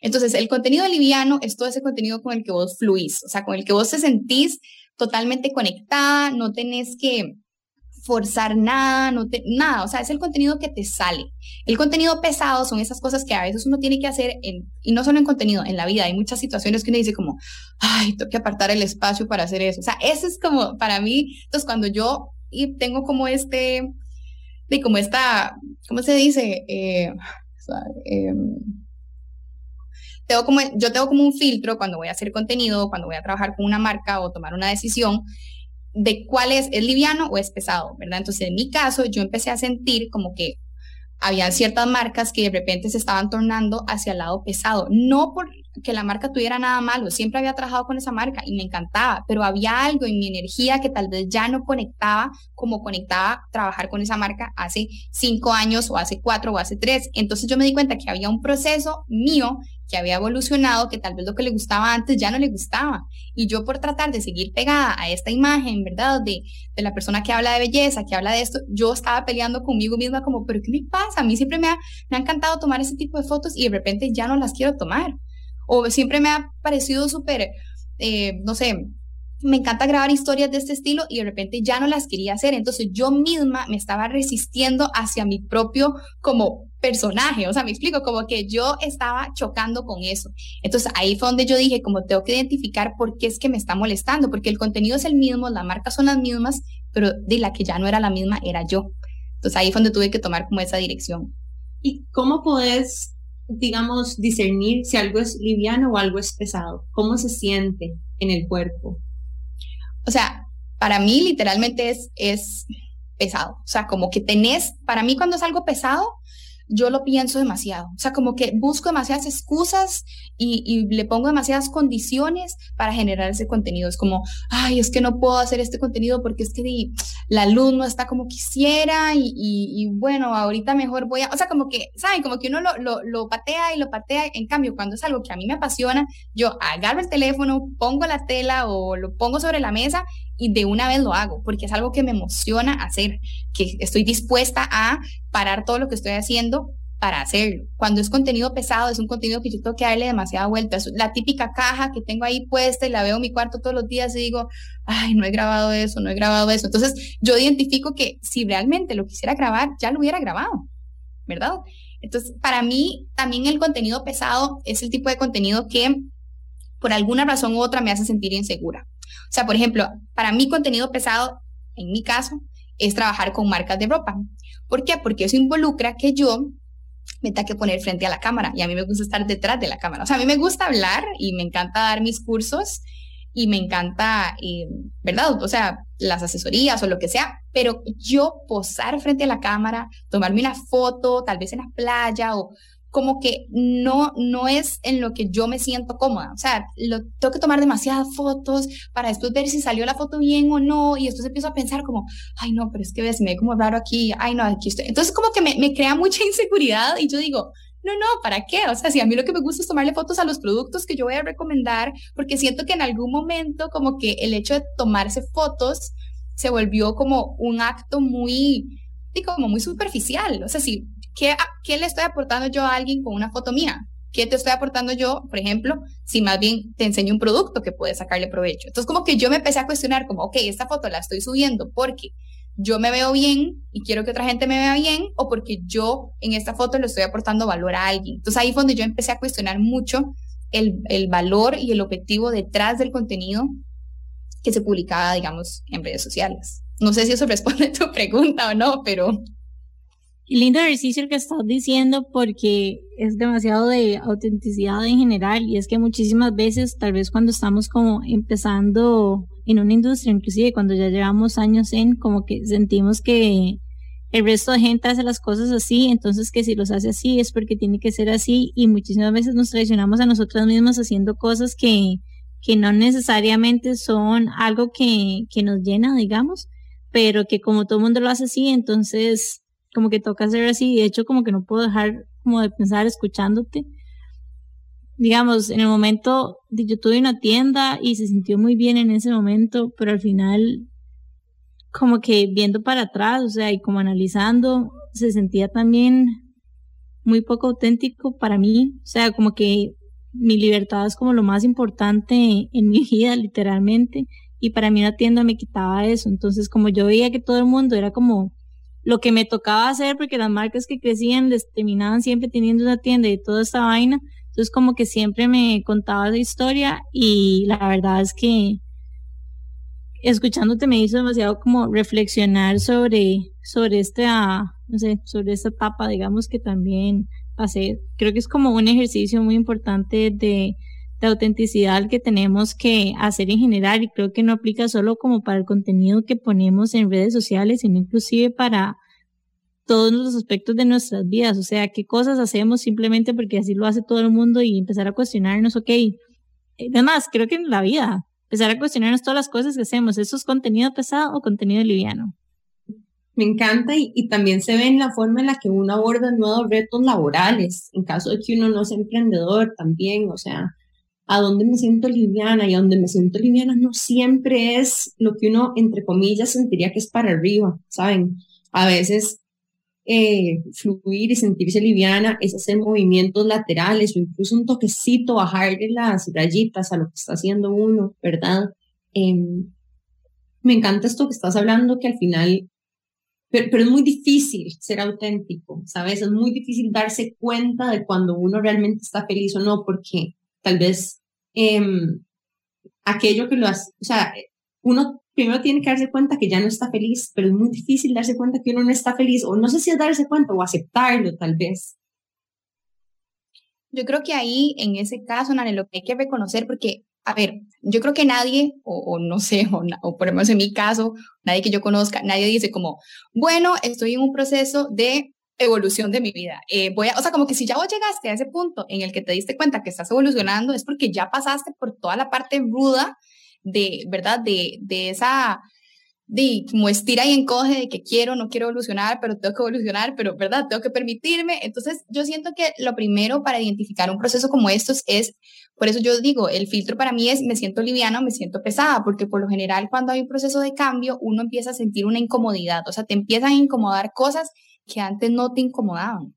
Entonces, el contenido liviano es todo ese contenido con el que vos fluís, o sea, con el que vos te sentís totalmente conectada, no tenés que forzar nada, no te, nada, o sea, es el contenido que te sale. El contenido pesado son esas cosas que a veces uno tiene que hacer, en, y no solo en contenido, en la vida. Hay muchas situaciones que uno dice como, ay, tengo que apartar el espacio para hacer eso. O sea, eso es como, para mí, entonces cuando yo y tengo como este, de como esta, ¿cómo se dice? Eh, em, tengo como, yo tengo como un filtro cuando voy a hacer contenido, cuando voy a trabajar con una marca o tomar una decisión, de cuál es, es liviano o es pesado, ¿verdad? Entonces, en mi caso, yo empecé a sentir como que había ciertas marcas que de repente se estaban tornando hacia el lado pesado, no por que la marca tuviera nada malo, siempre había trabajado con esa marca y me encantaba, pero había algo en mi energía que tal vez ya no conectaba como conectaba trabajar con esa marca hace cinco años o hace cuatro o hace tres. Entonces yo me di cuenta que había un proceso mío que había evolucionado, que tal vez lo que le gustaba antes ya no le gustaba. Y yo por tratar de seguir pegada a esta imagen, ¿verdad? De, de la persona que habla de belleza, que habla de esto, yo estaba peleando conmigo misma como, pero ¿qué me pasa? A mí siempre me ha, me ha encantado tomar ese tipo de fotos y de repente ya no las quiero tomar o siempre me ha parecido súper, eh, no sé, me encanta grabar historias de este estilo y de repente ya no las quería hacer. Entonces yo misma me estaba resistiendo hacia mi propio como personaje. O sea, me explico, como que yo estaba chocando con eso. Entonces ahí fue donde yo dije, como tengo que identificar por qué es que me está molestando, porque el contenido es el mismo, las marcas son las mismas, pero de la que ya no era la misma era yo. Entonces ahí fue donde tuve que tomar como esa dirección. ¿Y cómo podés digamos, discernir si algo es liviano o algo es pesado? ¿Cómo se siente en el cuerpo? O sea, para mí literalmente es, es pesado. O sea, como que tenés, para mí cuando es algo pesado, yo lo pienso demasiado. O sea, como que busco demasiadas excusas y, le pongo demasiadas condiciones para generar ese contenido. Es como, ay, es que no puedo hacer este contenido porque es que la luz no está como quisiera y, bueno, ahorita mejor voy a, o sea, como que, ¿saben? Como que uno lo, lo, lo patea y lo patea. En cambio, cuando es algo que a mí me apasiona, yo agarro el teléfono, pongo la tela o lo pongo sobre la mesa y de una vez lo hago, porque es algo que me emociona hacer, que estoy dispuesta a parar todo lo que estoy haciendo para hacerlo. Cuando es contenido pesado, es un contenido que yo tengo que darle demasiada vuelta. Es la típica caja que tengo ahí puesta y la veo en mi cuarto todos los días y digo, ay, no he grabado eso, no he grabado eso. Entonces, yo identifico que si realmente lo quisiera grabar, ya lo hubiera grabado, ¿verdad? Entonces, para mí, también el contenido pesado es el tipo de contenido que por alguna razón u otra me hace sentir insegura. O sea, por ejemplo, para mí contenido pesado, en mi caso, es trabajar con marcas de ropa. ¿Por qué? Porque eso involucra que yo me tenga que poner frente a la cámara y a mí me gusta estar detrás de la cámara. O sea, a mí me gusta hablar y me encanta dar mis cursos y me encanta, eh, ¿verdad? O sea, las asesorías o lo que sea, pero yo posar frente a la cámara, tomarme una foto, tal vez en la playa o como que no, no es en lo que yo me siento cómoda. O sea, tengo que tomar demasiadas fotos para después ver si salió la foto bien o no. Y después empiezo a pensar como, ay, no, pero es que se me ve como raro aquí. Ay, no, aquí estoy. Entonces como que me, me crea mucha [laughs] inseguridad y yo digo, no, no, ¿para qué? O sea, si a mí lo que me gusta es tomarle fotos a los productos que yo voy a recomendar, porque siento que en algún momento como que el hecho de tomarse fotos se volvió como un acto muy, como muy superficial. O sea, si ¿qué, ¿qué le estoy aportando yo a alguien con una foto mía? ¿Qué te estoy aportando yo, por ejemplo, si más bien te enseño un producto que puedes sacarle provecho? Entonces, como que yo me empecé a cuestionar, como, ok, esta foto la estoy subiendo porque yo me veo bien y quiero que otra gente me vea bien o porque yo en esta foto le estoy aportando valor a alguien. Entonces, ahí fue donde yo empecé a cuestionar mucho el, el valor y el objetivo detrás del contenido que se publicaba, digamos, en redes sociales. No sé si eso [laughs] responde a tu pregunta o no, pero lindo ejercicio el que estás diciendo porque es demasiado de autenticidad en general y es que muchísimas veces, tal vez cuando estamos como empezando en una industria, inclusive cuando ya llevamos años en, como que sentimos que el resto de gente hace las cosas así, entonces que si los hace así es porque tiene que ser así y muchísimas veces nos traicionamos a nosotros mismos haciendo cosas que, que no necesariamente son algo que, que nos llena, digamos, pero que como todo el mundo lo hace así, entonces como que toca hacer así, de hecho como que no puedo dejar como de pensar escuchándote. Digamos, en el momento, yo tuve una tienda y se sintió muy bien en ese momento, pero al final, como que viendo para atrás, o sea, y como analizando, se sentía también muy poco auténtico para mí, o sea, como que mi libertad es como lo más importante en mi [laughs] vida, literalmente, y para mí una tienda me quitaba eso, entonces como yo veía que todo el mundo era como lo que me tocaba hacer porque las marcas que crecían les terminaban siempre teniendo una tienda y toda esta vaina. Entonces como que siempre me contaba esa historia y la verdad es que escuchándote me hizo demasiado como reflexionar sobre, sobre esta, no sé, sobre esta etapa, digamos que también pasé. Creo que es como un ejercicio muy importante de, de autenticidad que tenemos que hacer en general y creo que no aplica solo como para el contenido que ponemos en redes sociales, sino inclusive para, todos los aspectos de nuestras vidas, o sea, qué cosas hacemos simplemente porque así lo hace todo el mundo y empezar a cuestionarnos, ok, además, creo que en la vida, empezar a cuestionarnos todas las cosas que hacemos, ¿eso es contenido pesado o contenido liviano? Me encanta y, también se ve en la forma en la que uno aborda nuevos retos laborales, en caso de que uno no sea emprendedor también, o sea, a dónde me siento liviana y a dónde me siento liviana no siempre es lo que uno, entre comillas, sentiría que es para arriba, ¿saben? A veces eh, fluir y sentirse liviana es hacer movimientos laterales o incluso un toquecito, bajarle las rayitas a lo que está haciendo uno, ¿verdad? Em, me encanta esto que estás hablando, que al final, pero, pero, es muy difícil ser auténtico, ¿sabes? Es muy difícil darse cuenta de cuando uno realmente está feliz o no, porque tal vez em, aquello que lo hace, o sea, uno primero tiene que darse cuenta que ya no está feliz, pero es muy difícil darse cuenta que uno no está feliz, o no sé si es darse cuenta o aceptarlo tal vez. Yo creo que ahí, en ese caso, Nane, lo que hay que reconocer, porque, a ver, yo creo que nadie, o, no sé, o, o, por lo menos en mi caso, nadie que yo conozca, nadie dice como, bueno, estoy en un proceso de evolución de mi vida. Eh, voy a, o sea, como que si ya vos llegaste a ese punto en el que te diste cuenta que estás evolucionando, es porque ya pasaste por toda la parte ruda de, ¿verdad? De, de esa, de como estira y encoge de que quiero, no quiero evolucionar, pero tengo que evolucionar, pero, ¿verdad? Tengo que permitirme. Entonces, yo siento que lo primero para identificar un proceso como estos es, por eso yo digo, el filtro para mí es, me siento liviana me siento pesada, porque por lo general cuando hay un proceso de cambio, uno empieza a sentir una incomodidad, o sea, te empiezan a incomodar cosas que antes no te incomodaban.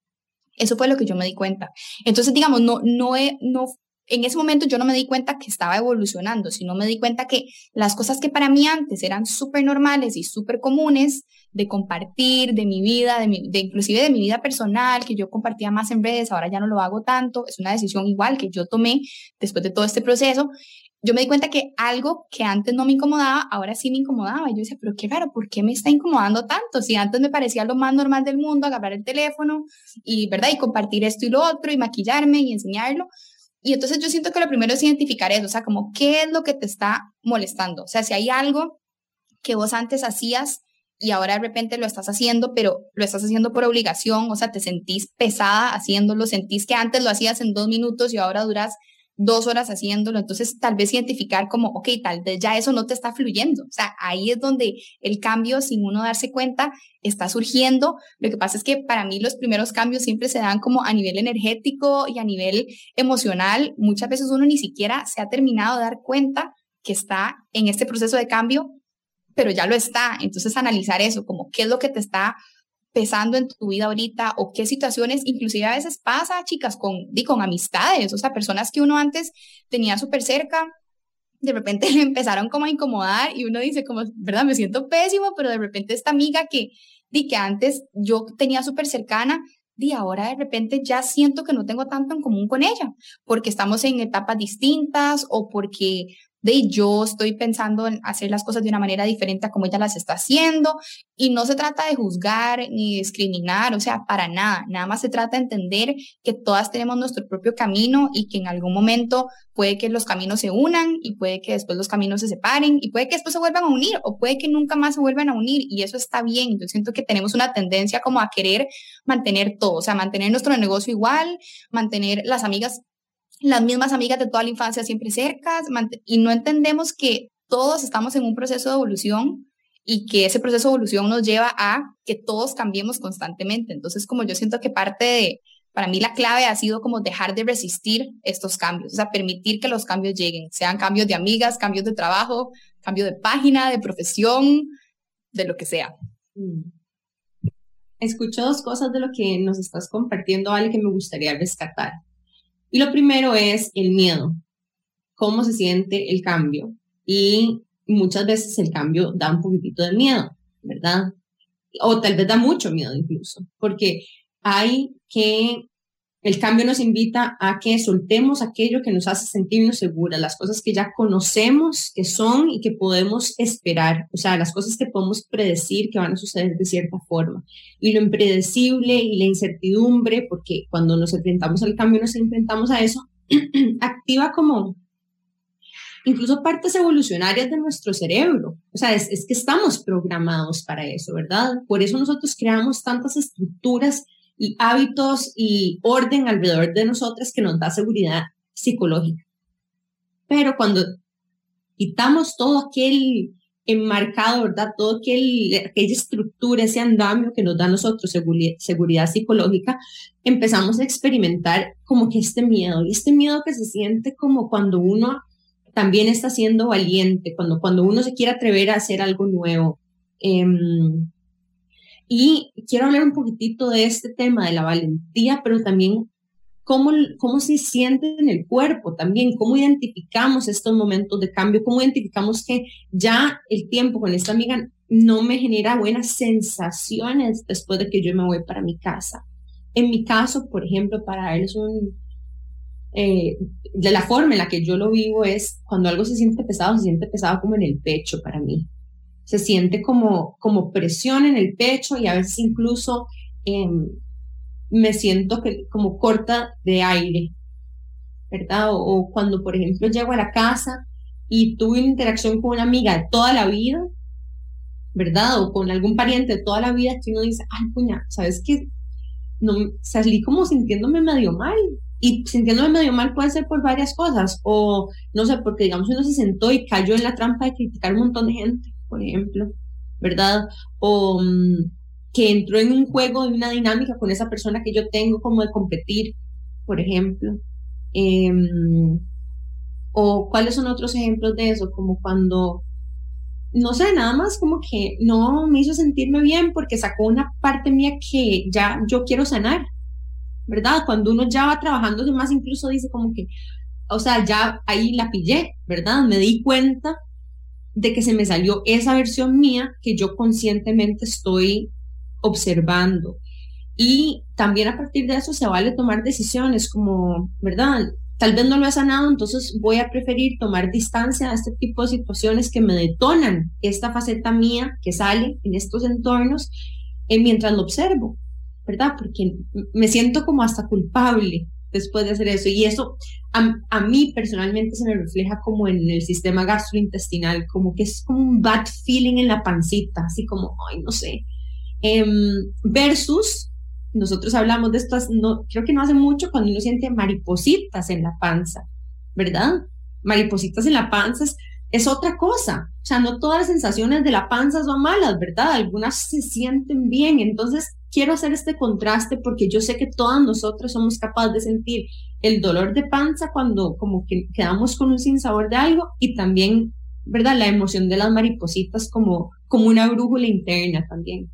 Eso fue lo que yo me di cuenta. Entonces, digamos, no, no, no, en ese momento yo no me di cuenta que estaba evolucionando, sino me di cuenta que las cosas que para mí antes eran súper normales y súper comunes de compartir, de mi vida, de, mi, de inclusive de mi vida personal, que yo compartía más en redes, ahora ya no lo hago tanto, es una decisión igual que yo tomé después de todo este proceso, yo me di cuenta que algo que antes no me incomodaba, ahora sí me incomodaba. Y yo decía, pero qué raro, ¿por qué me está incomodando tanto? Si antes me parecía lo más normal del mundo agarrar el teléfono y, ¿verdad? Y compartir esto y lo otro y maquillarme y enseñarlo. Y entonces yo siento que lo primero es identificar eso, o sea, como qué es lo que te está molestando. O sea, si hay algo que vos antes hacías y ahora de repente lo estás haciendo, pero lo estás haciendo por obligación, o sea, te sentís pesada haciéndolo, sentís que antes lo hacías en dos minutos y ahora duras dos horas haciéndolo, entonces tal vez identificar como, ok, tal vez ya eso no te está fluyendo. O sea, ahí es donde el cambio, sin uno darse cuenta, está surgiendo. Lo que pasa es que para mí los primeros cambios siempre se dan como a nivel energético y a nivel emocional. Muchas veces uno ni siquiera se ha terminado de dar cuenta que está en este proceso de cambio, pero ya lo está. Entonces analizar eso, como qué es lo que te está pesando en tu vida ahorita o qué situaciones, inclusive a veces pasa, chicas, con, di, con amistades, o sea, personas que uno antes tenía súper cerca, de repente [laughs] le empezaron como a incomodar y uno dice como, ¿verdad? Me siento pésimo, pero de repente esta amiga que, di, que antes yo tenía súper cercana, di, ahora de repente ya siento que no tengo tanto en común con ella, porque estamos en etapas distintas o porque de yo estoy pensando en hacer las cosas de una manera diferente a como ella las está haciendo y no se trata de juzgar ni discriminar, o sea, para nada, nada más se trata de entender que todas tenemos nuestro propio camino y que en algún momento puede que los caminos se unan y puede que después los caminos se separen y puede que después se vuelvan a unir o puede que nunca más se vuelvan a unir y eso está bien. Yo siento que tenemos una tendencia como a querer mantener todo, o sea, mantener nuestro negocio igual, mantener las amigas las mismas amigas de toda la infancia siempre cercas y no entendemos que todos estamos en un proceso de evolución y que ese proceso de evolución nos lleva a que todos cambiemos constantemente. Entonces, como yo siento que parte de, para mí la clave ha sido como dejar de resistir estos cambios, o sea, permitir que los cambios lleguen, sean cambios de amigas, cambios de trabajo, cambio de página, de profesión, de lo que sea. Mm. Escucho dos cosas de lo que nos estás compartiendo, Ale, que me gustaría rescatar. Y lo primero es el miedo, cómo se siente el cambio. Y muchas veces el cambio da un poquitito de miedo, ¿verdad? O tal vez da mucho miedo incluso, porque hay que el cambio nos invita a que soltemos aquello que nos hace sentirnos seguras, las cosas que ya conocemos que son y que podemos esperar, o sea, las cosas que podemos predecir que van a suceder de cierta forma. Y lo impredecible y la incertidumbre, porque cuando nos enfrentamos al cambio, nos enfrentamos a eso, [clears throat] activa como incluso partes evolucionarias de nuestro cerebro. O sea, es, es que estamos programados para eso, ¿verdad? Por eso nosotros creamos tantas estructuras y hábitos y orden alrededor de nosotras que nos da seguridad psicológica. Pero cuando quitamos todo aquel enmarcado, ¿verdad? Todo aquel, aquella estructura, ese andamio que nos da a nosotros seguridad, psicológica, empezamos a experimentar como que este miedo, y este miedo que se siente como cuando uno también está siendo valiente, cuando, cuando uno se quiere atrever a hacer algo nuevo. Em, y quiero hablar un poquitito de este tema de la valentía, pero también cómo, cómo se siente en el cuerpo también, cómo identificamos estos momentos de cambio, cómo identificamos que ya el tiempo con esta amiga no me genera buenas sensaciones después de que yo me voy para mi casa. En mi caso, por ejemplo, para él es un... Eh, de la forma en la que yo lo vivo es cuando algo se siente pesado, se siente pesado como en el pecho para mí. Se siente como, como presión en el pecho y a veces incluso em, me siento que, como corta de aire, ¿verdad? O, cuando, por ejemplo, llego a la casa y tuve una interacción con una amiga de toda la vida, ¿verdad? O con algún pariente de toda la vida que uno dice, ay, puña, ¿sabes qué? No, salí como sintiéndome medio mal. Y sintiéndome medio mal puede ser por varias cosas. O, no sé, porque digamos uno se sentó y cayó en la trampa de criticar un montón de gente, por ejemplo, ¿verdad? O, mm, que entró en un juego, en una dinámica con esa persona que yo tengo como de competir, por ejemplo. Em, o cuáles son otros ejemplos de eso, como cuando, no sé, nada más como que no me hizo sentirme bien porque sacó una parte mía que ya yo quiero sanar, ¿verdad? Cuando uno ya va trabajando más, incluso dice como que, o sea, ya ahí la pillé, ¿verdad? Me di cuenta de que se me salió esa versión mía que yo conscientemente estoy observando. Y también a partir de eso se vale tomar decisiones como, ¿verdad? Tal vez no lo he sanado, entonces voy a preferir tomar distancia a este tipo de situaciones que me detonan esta faceta mía que sale en estos entornos eh, mientras lo observo, ¿verdad? Porque me siento como hasta culpable después de hacer eso. Y eso a, a, mí personalmente se me refleja como en el sistema gastrointestinal, como que es como un bad feeling en la pancita, así como, ay, no sé, Em, versus, nosotros hablamos de esto, no, creo que no hace mucho cuando uno siente maripositas en la panza, ¿verdad? Maripositas en la panza es, otra cosa. O sea, no todas las sensaciones de la panza son malas, ¿verdad? Algunas se sienten bien. Entonces, quiero hacer este contraste porque yo sé que todas nosotros somos capaces de sentir el dolor de panza cuando como que quedamos con un sinsabor de algo y también, ¿verdad? La emoción de las maripositas como, como una brújula interna también.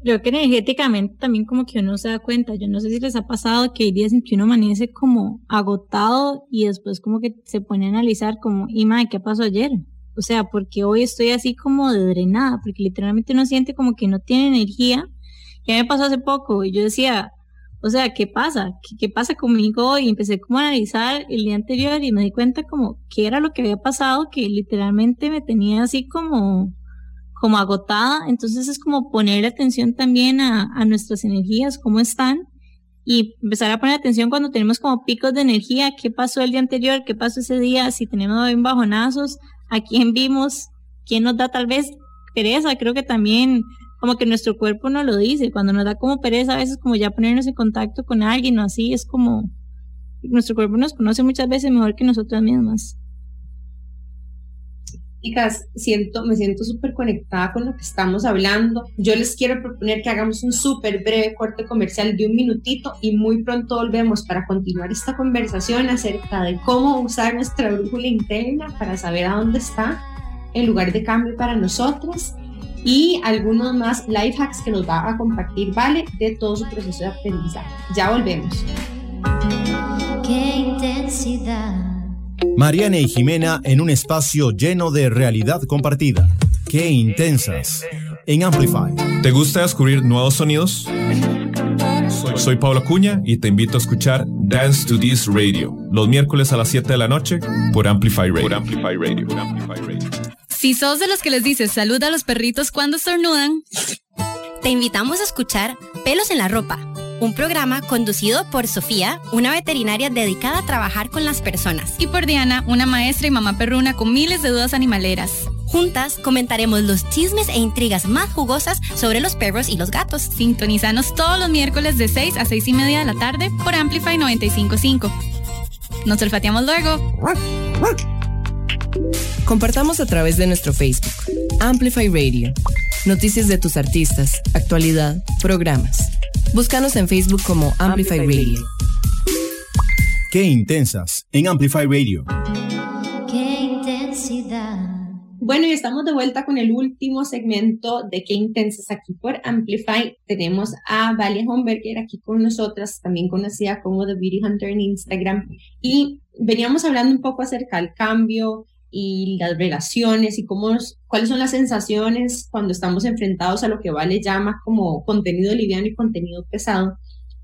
Creo que energéticamente también como que uno se da cuenta, yo no sé si les ha pasado que hay días en que uno amanece como agotado y después como que se pone a analizar como, y madre, ¿qué pasó ayer? O sea, porque hoy estoy así como de drenada, porque literalmente uno siente como que no tiene energía. Ya me pasó hace poco y yo decía, o sea, ¿qué pasa? ¿Qué, ¿Qué, pasa conmigo? Y empecé como a analizar el día anterior y me di cuenta como qué era lo que había pasado, que literalmente me tenía así como como agotada, entonces es como poner atención también a, a nuestras energías, cómo están, y empezar a poner atención cuando tenemos como picos de energía, qué pasó el día anterior, qué pasó ese día, si tenemos bien bajonazos, a quién vimos, quién nos da tal vez pereza, creo que también como que nuestro cuerpo nos lo dice, cuando nos da como pereza a veces como ya ponernos en contacto con alguien o así, es como nuestro cuerpo nos conoce muchas veces mejor que nosotras mismas. Chicas, siento, me siento súper conectada con lo que estamos hablando. Yo les quiero proponer que hagamos un súper breve corte comercial de un minutito y muy pronto volvemos para continuar esta conversación acerca de cómo usar nuestra brújula interna para saber a dónde está el lugar de cambio para nosotros y algunos más life hacks que nos va a compartir Vale de todo su proceso de aprendizaje. Ya volvemos. Qué intensidad Mariana y Jimena en un espacio lleno de realidad compartida. ¡Qué intensas! En Amplify. ¿Te gusta descubrir nuevos sonidos? Soy Pablo Cuña y te invito a escuchar Dance to This Radio los miércoles a las 7 de la noche por Amplify Radio. Por Amplify Radio. Si sos de los que les dices salud a los perritos cuando estornudan, te invitamos a escuchar Pelos en la Ropa un programa conducido por Sofía, una veterinaria dedicada a trabajar con las personas. Y por Diana, una maestra y mamá perruna con miles de dudas animaleras. Juntas comentaremos los chismes e intrigas más jugosas sobre los perros y los gatos. Sintonizanos todos los miércoles de 6 a 6 y media de la tarde por Amplify 955. Nos olfateamos luego. Compartamos a través de nuestro Facebook, Amplify Radio. Noticias de tus artistas, actualidad, programas. Búscanos en Facebook como Amplify, Radio. Qué intensas en Amplify Radio. Qué intensidad. Bueno, y estamos de vuelta con el último segmento de Qué intensas aquí por Amplify. Tenemos a Valia Homberger aquí con nosotras, también conocida como The Beauty Hunter en Instagram. Y veníamos hablando un poco acerca del cambio, y las relaciones y cómo, cuáles son las sensaciones cuando estamos enfrentados a lo que Vale llama como contenido liviano y contenido pesado.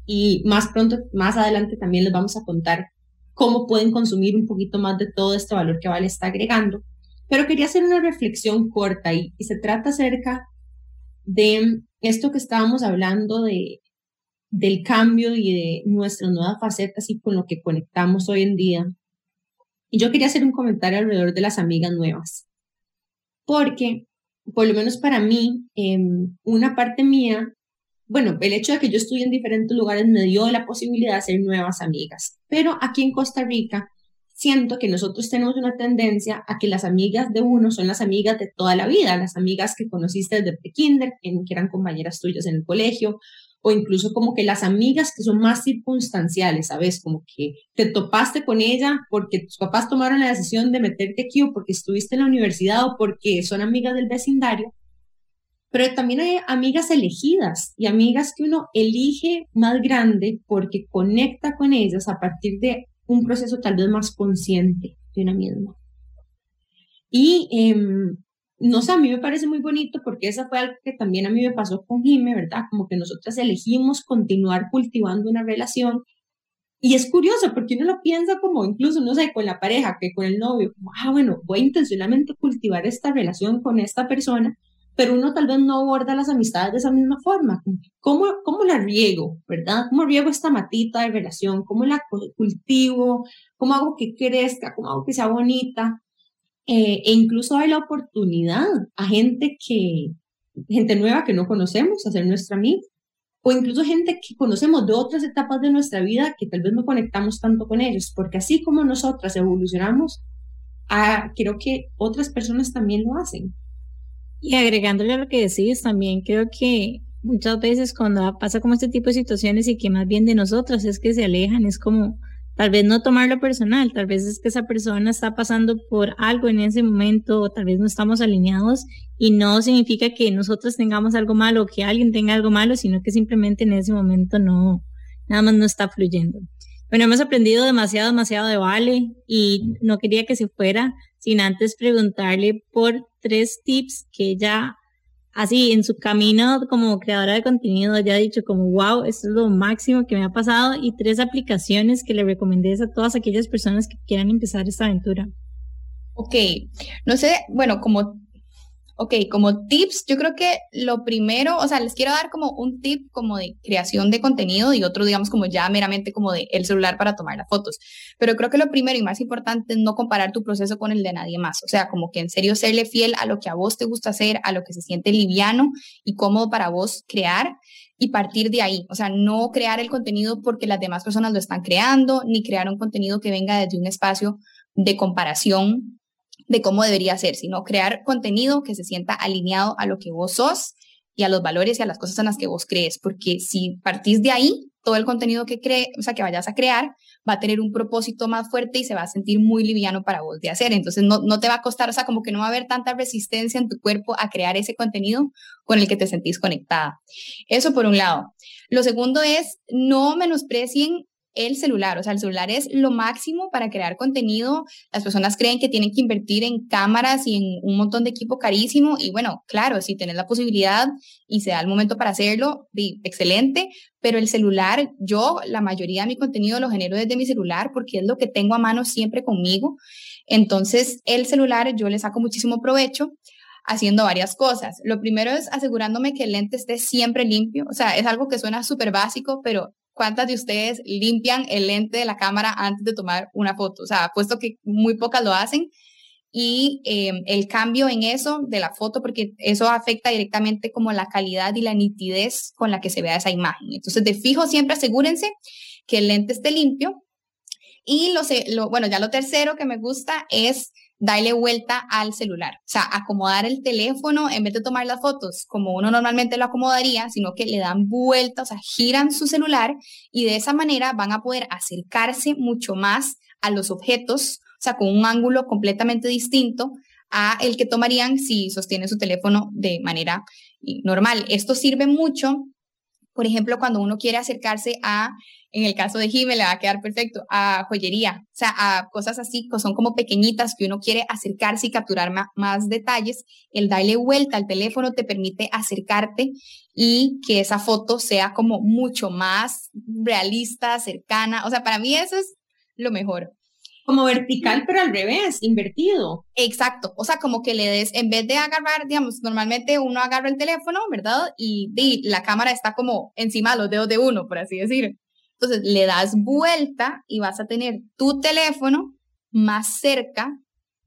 Y más pronto, más adelante también les vamos a contar cómo pueden consumir un poquito más de todo este valor que Vale está agregando. Pero quería hacer una reflexión corta y, se trata acerca de esto que estábamos hablando de, del cambio y de nuestras nuevas facetas y con lo que conectamos hoy en día y yo quería hacer un comentario alrededor de las amigas nuevas, porque por lo menos para mí, em, una parte mía, bueno, el hecho de que yo estudié en diferentes lugares me dio la posibilidad de hacer nuevas amigas, pero aquí en Costa Rica siento que nosotros tenemos una tendencia a que las amigas de uno son las amigas de toda la vida, las amigas que conociste desde kinder, que eran compañeras tuyas en el colegio, o incluso como que las amigas que son más circunstanciales, ¿sabes? Como que te topaste con ella porque tus papás tomaron la decisión de meterte aquí o porque estuviste en la universidad o porque son amigas del vecindario. Pero también hay amigas elegidas y amigas que uno elige más grande porque conecta con ellas a partir de un proceso tal vez más consciente de una misma. Y em, no sé, a mí me parece muy bonito porque esa fue algo que también a mí me pasó con Jime, ¿verdad? Como que nosotras elegimos continuar cultivando una relación. Y es curioso porque uno lo piensa como incluso, no sé, con la pareja, que con el novio, ah, bueno, voy a intencionalmente cultivar esta relación con esta persona, pero uno tal vez no aborda las amistades de esa misma forma. ¿Cómo, cómo la riego, verdad? ¿Cómo riego esta matita de relación? ¿Cómo la cultivo? ¿Cómo hago que crezca? ¿Cómo hago que sea bonita? Eh, e incluso hay la oportunidad a gente que, gente nueva que no conocemos, a ser nuestra amiga, o incluso gente que conocemos de otras etapas de nuestra vida que tal vez no conectamos tanto con ellos, porque así como nosotras evolucionamos, a, creo que otras personas también lo hacen. Y agregándole a lo que decís, también creo que muchas veces cuando pasa como este tipo de situaciones y que más bien de nosotras es que se alejan, es como, Tal vez no tomarlo personal, tal vez es que esa persona está pasando por algo en ese momento, o tal vez no estamos alineados y no significa que nosotros tengamos algo malo o que alguien tenga algo malo, sino que simplemente en ese momento no, nada más no está fluyendo. Bueno, hemos aprendido demasiado, demasiado de Vale y no quería que se fuera sin antes preguntarle por tres tips que ella así en su camino como creadora de contenido ya ha dicho como, wow, esto es lo máximo que me ha pasado y tres aplicaciones que le recomendé a todas aquellas personas que quieran empezar esta aventura. Ok, no sé, bueno, como Ok, como tips, yo creo que lo primero, o sea, les quiero dar como un tip como de creación de contenido y otro, digamos, como ya meramente como de el celular para tomar las fotos. Pero creo que lo primero y más importante es no comparar tu proceso con el de nadie más. O sea, como que en serio serle fiel a lo que a vos te gusta hacer, a lo que se siente liviano y cómodo para vos crear y partir de ahí. O sea, no crear el contenido porque las demás personas lo están creando, ni crear un contenido que venga desde un espacio de comparación de cómo debería ser, sino crear contenido que se sienta alineado a lo que vos sos y a los valores y a las cosas en las que vos crees, porque si partís de ahí, todo el contenido que cree, o sea, que vayas a crear, va a tener un propósito más fuerte y se va a sentir muy liviano para vos de hacer. Entonces, no, no te va a costar, o sea, como que no va a haber tanta resistencia en tu cuerpo a crear ese contenido con el que te sentís conectada. Eso por un lado. Lo segundo es, no menosprecien el celular. O sea, el celular es lo máximo para crear contenido. Las personas creen que tienen que invertir en cámaras y en un montón de equipo carísimo. Y bueno, claro, si tienes la posibilidad y se da el momento para hacerlo, excelente. Pero el celular, yo la mayoría de mi contenido lo genero desde mi celular porque es lo que tengo a mano siempre conmigo. Entonces, el celular yo le saco muchísimo provecho. haciendo varias cosas. Lo primero es asegurándome que el lente esté siempre limpio. O sea, es algo que suena súper básico, pero ¿cuántas de ustedes limpian el lente de la cámara antes de tomar una foto? O sea, puesto que muy pocas lo hacen. Y em, el cambio en eso de la foto, porque eso afecta directamente como la calidad y la nitidez con la que se vea esa imagen. Entonces, de fijo, siempre asegúrense que el lente esté limpio. Y lo, lo, bueno, ya lo tercero que me gusta es darle vuelta al celular. O sea, acomodar el teléfono en vez de tomar las fotos como uno normalmente lo acomodaría, sino que le dan vuelta, o sea, giran su celular y de esa manera van a poder acercarse mucho más a los objetos, o sea, con un ángulo completamente distinto a el que tomarían si sostienen su teléfono de manera normal. Esto sirve mucho, por ejemplo, cuando uno quiere acercarse a en el caso de Jime le va a quedar perfecto, a joyería, o sea, a cosas así que son como pequeñitas que uno quiere acercarse y capturar más, detalles, el darle vuelta al teléfono te permite acercarte y que esa foto sea como mucho más realista, cercana, o sea, para mí eso es lo mejor. Como vertical, pero al revés, invertido. Exacto, o sea, como que le des, en vez de agarrar, digamos, normalmente uno agarra el teléfono, ¿verdad? Y, y la cámara está como encima de los dedos de uno, por así decir. Entonces le das vuelta y vas a tener tu teléfono más cerca.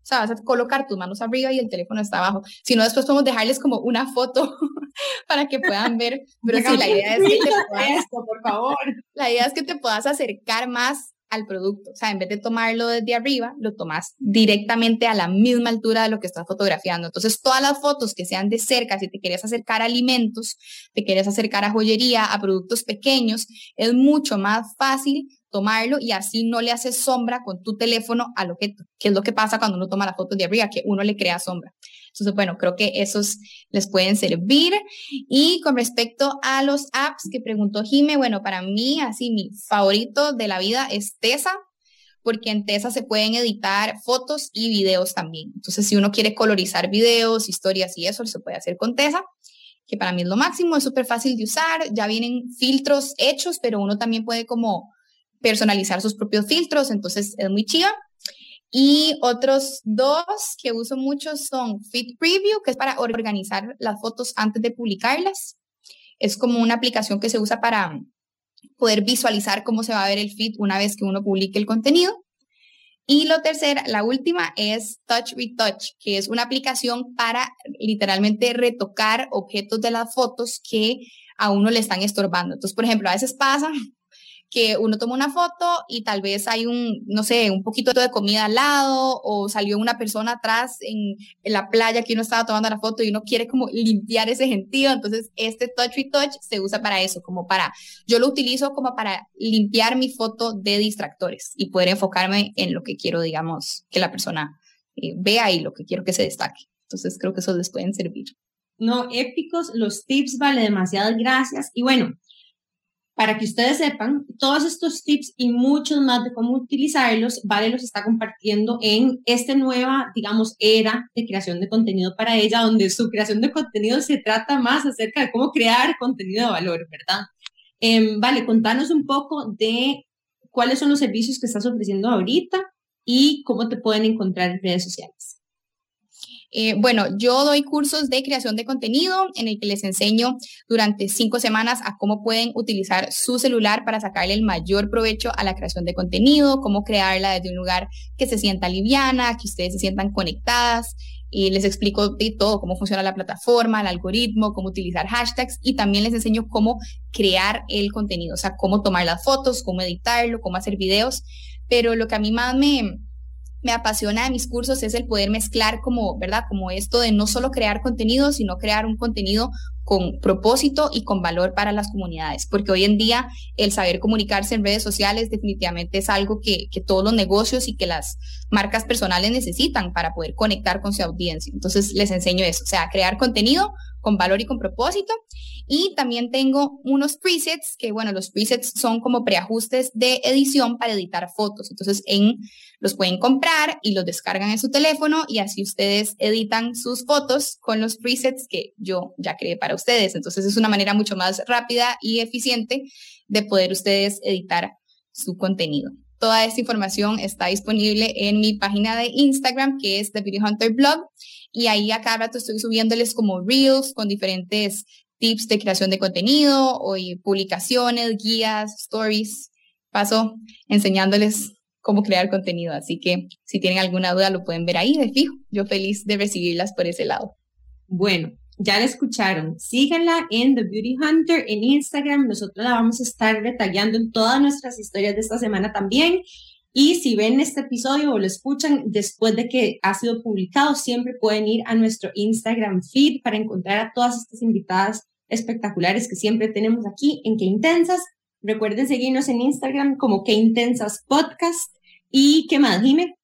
O sea, vas a colocar tus manos arriba y el teléfono está abajo. Si no, después podemos dejarles como una foto [laughs] para que puedan ver. Pero sí, la idea es que te puedas, por favor. La idea es que te puedas acercar más al producto. O sea, en vez de tomarlo desde arriba, lo tomas directamente a la misma altura de lo que estás fotografiando. Entonces, todas las fotos que sean de cerca, si te quieres acercar a alimentos, te quieres acercar a joyería, a productos pequeños, es mucho más fácil tomarlo y así no le haces sombra con tu teléfono al objeto, que es lo que pasa cuando uno toma la foto de arriba, que uno le crea sombra. Entonces, bueno, creo que esos les pueden servir. Y con respecto a los apps que preguntó Jime, bueno, para mí, así mi favorito de la vida es Tesa, porque en Tesa se pueden editar fotos y videos también. Entonces, si uno quiere colorizar videos, historias y eso, se puede hacer con Tesa que para mí es lo máximo, es súper fácil de usar, ya vienen filtros hechos, pero uno también puede como personalizar sus propios filtros, entonces es muy chiva. Y otros dos que uso mucho son Fit Preview, que es para organizar las fotos antes de publicarlas. Es como una aplicación que se usa para poder visualizar cómo se va a ver el feed una vez que uno publique el contenido. Y lo tercero, la última es Touch Retouch, que es una aplicación para literalmente retocar objetos de las fotos que a uno le están estorbando. Entonces, por ejemplo, a veces pasa que uno toma una foto y tal vez hay un, no sé, un poquito de comida al lado o salió una persona atrás en, la playa que uno estaba tomando la foto y uno quiere como limpiar ese gentío. Entonces, este Touch y Touch se usa para eso, como para, yo lo utilizo como para limpiar mi foto de distractores y poder enfocarme en lo que quiero, digamos, que la persona eh, vea y lo que quiero que se destaque. Entonces, creo que eso les pueden servir. No, épicos, los tips, vale, demasiadas gracias. Y bueno, para que ustedes sepan, todos estos tips y muchos más de cómo utilizarlos, Vale los está compartiendo en esta nueva, digamos, era de creación de contenido para ella, donde su creación de contenido se trata más acerca de cómo crear contenido de valor, ¿verdad? Em, vale, contanos un poco de cuáles son los servicios que estás ofreciendo ahorita y cómo te pueden encontrar en redes sociales. Eh, bueno, yo doy cursos de creación de contenido en el que les enseño durante cinco semanas a cómo pueden utilizar su celular para sacarle el mayor provecho a la creación de contenido, cómo crearla desde un lugar que se sienta liviana, que ustedes se sientan conectadas. Y les explico de todo, cómo funciona la plataforma, el algoritmo, cómo utilizar hashtags y también les enseño cómo crear el contenido, o sea, cómo tomar las fotos, cómo editarlo, cómo hacer videos. Pero lo que a mí más me, me apasiona de mis cursos es el poder mezclar como, ¿verdad? Como esto de no solo crear contenido, sino crear un contenido con propósito y con valor para las comunidades, porque hoy en día el saber comunicarse en redes sociales definitivamente es algo que, que todos los negocios y que las marcas personales necesitan para poder conectar con su audiencia. Entonces les enseño eso, o sea, crear contenido con valor y con propósito. Y también tengo unos presets, que bueno, los presets son como preajustes de edición para editar fotos. Entonces, en, los pueden comprar y los descargan en su teléfono y así ustedes editan sus fotos con los presets que yo ya creé para ustedes. Entonces, es una manera mucho más rápida y eficiente de poder ustedes editar su contenido. Toda esta información está disponible en mi página de Instagram, que es The Beauty Hunter Blog, y ahí a cada rato estoy subiéndoles como reels con diferentes tips de creación de contenido o publicaciones, guías, stories. Paso enseñándoles cómo crear contenido. Así que si tienen alguna duda lo pueden ver ahí de fijo. Yo feliz de recibirlas por ese lado. Bueno, ya la escucharon. Síganla en The Beauty Hunter en Instagram. Nosotros la vamos a estar detallando en todas nuestras historias de esta semana también. Y si ven este episodio o lo escuchan después de que ha sido publicado, siempre pueden ir a nuestro Instagram feed para encontrar a todas estas invitadas espectaculares que siempre tenemos aquí en Qué Intensas. Recuerden seguirnos en Instagram como Qué Intensas Podcast. ¿Y qué más, Jime?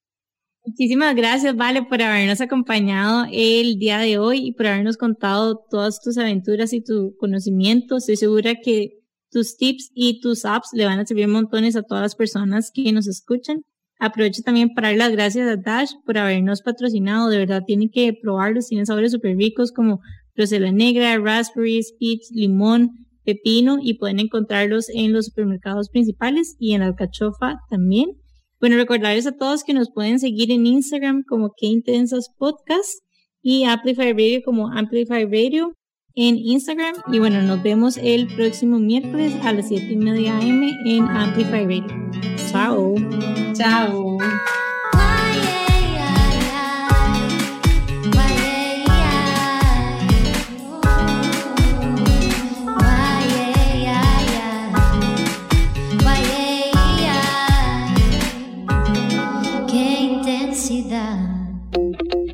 Muchísimas gracias, Vale, por habernos acompañado el día de hoy y por habernos contado todas tus aventuras y tu conocimiento. Estoy segura que tus tips y tus apps le van a servir montones a todas las personas que nos escuchan. Aprovecho también para dar las gracias a Dash por habernos patrocinado. De verdad, tienen que probarlos. Tienen sabores súper ricos como rosela negra, raspberries, peach, limón, pepino y pueden encontrarlos en los supermercados principales y en la alcachofa también. Bueno, recordarles a todos que nos pueden seguir en Instagram como Que Intensas Podcast y Amplify Radio como Amplify Radio en Instagram. Y bueno, nos vemos el próximo miércoles a las 7 y media AM en Amplify Radio. Chao. Chao.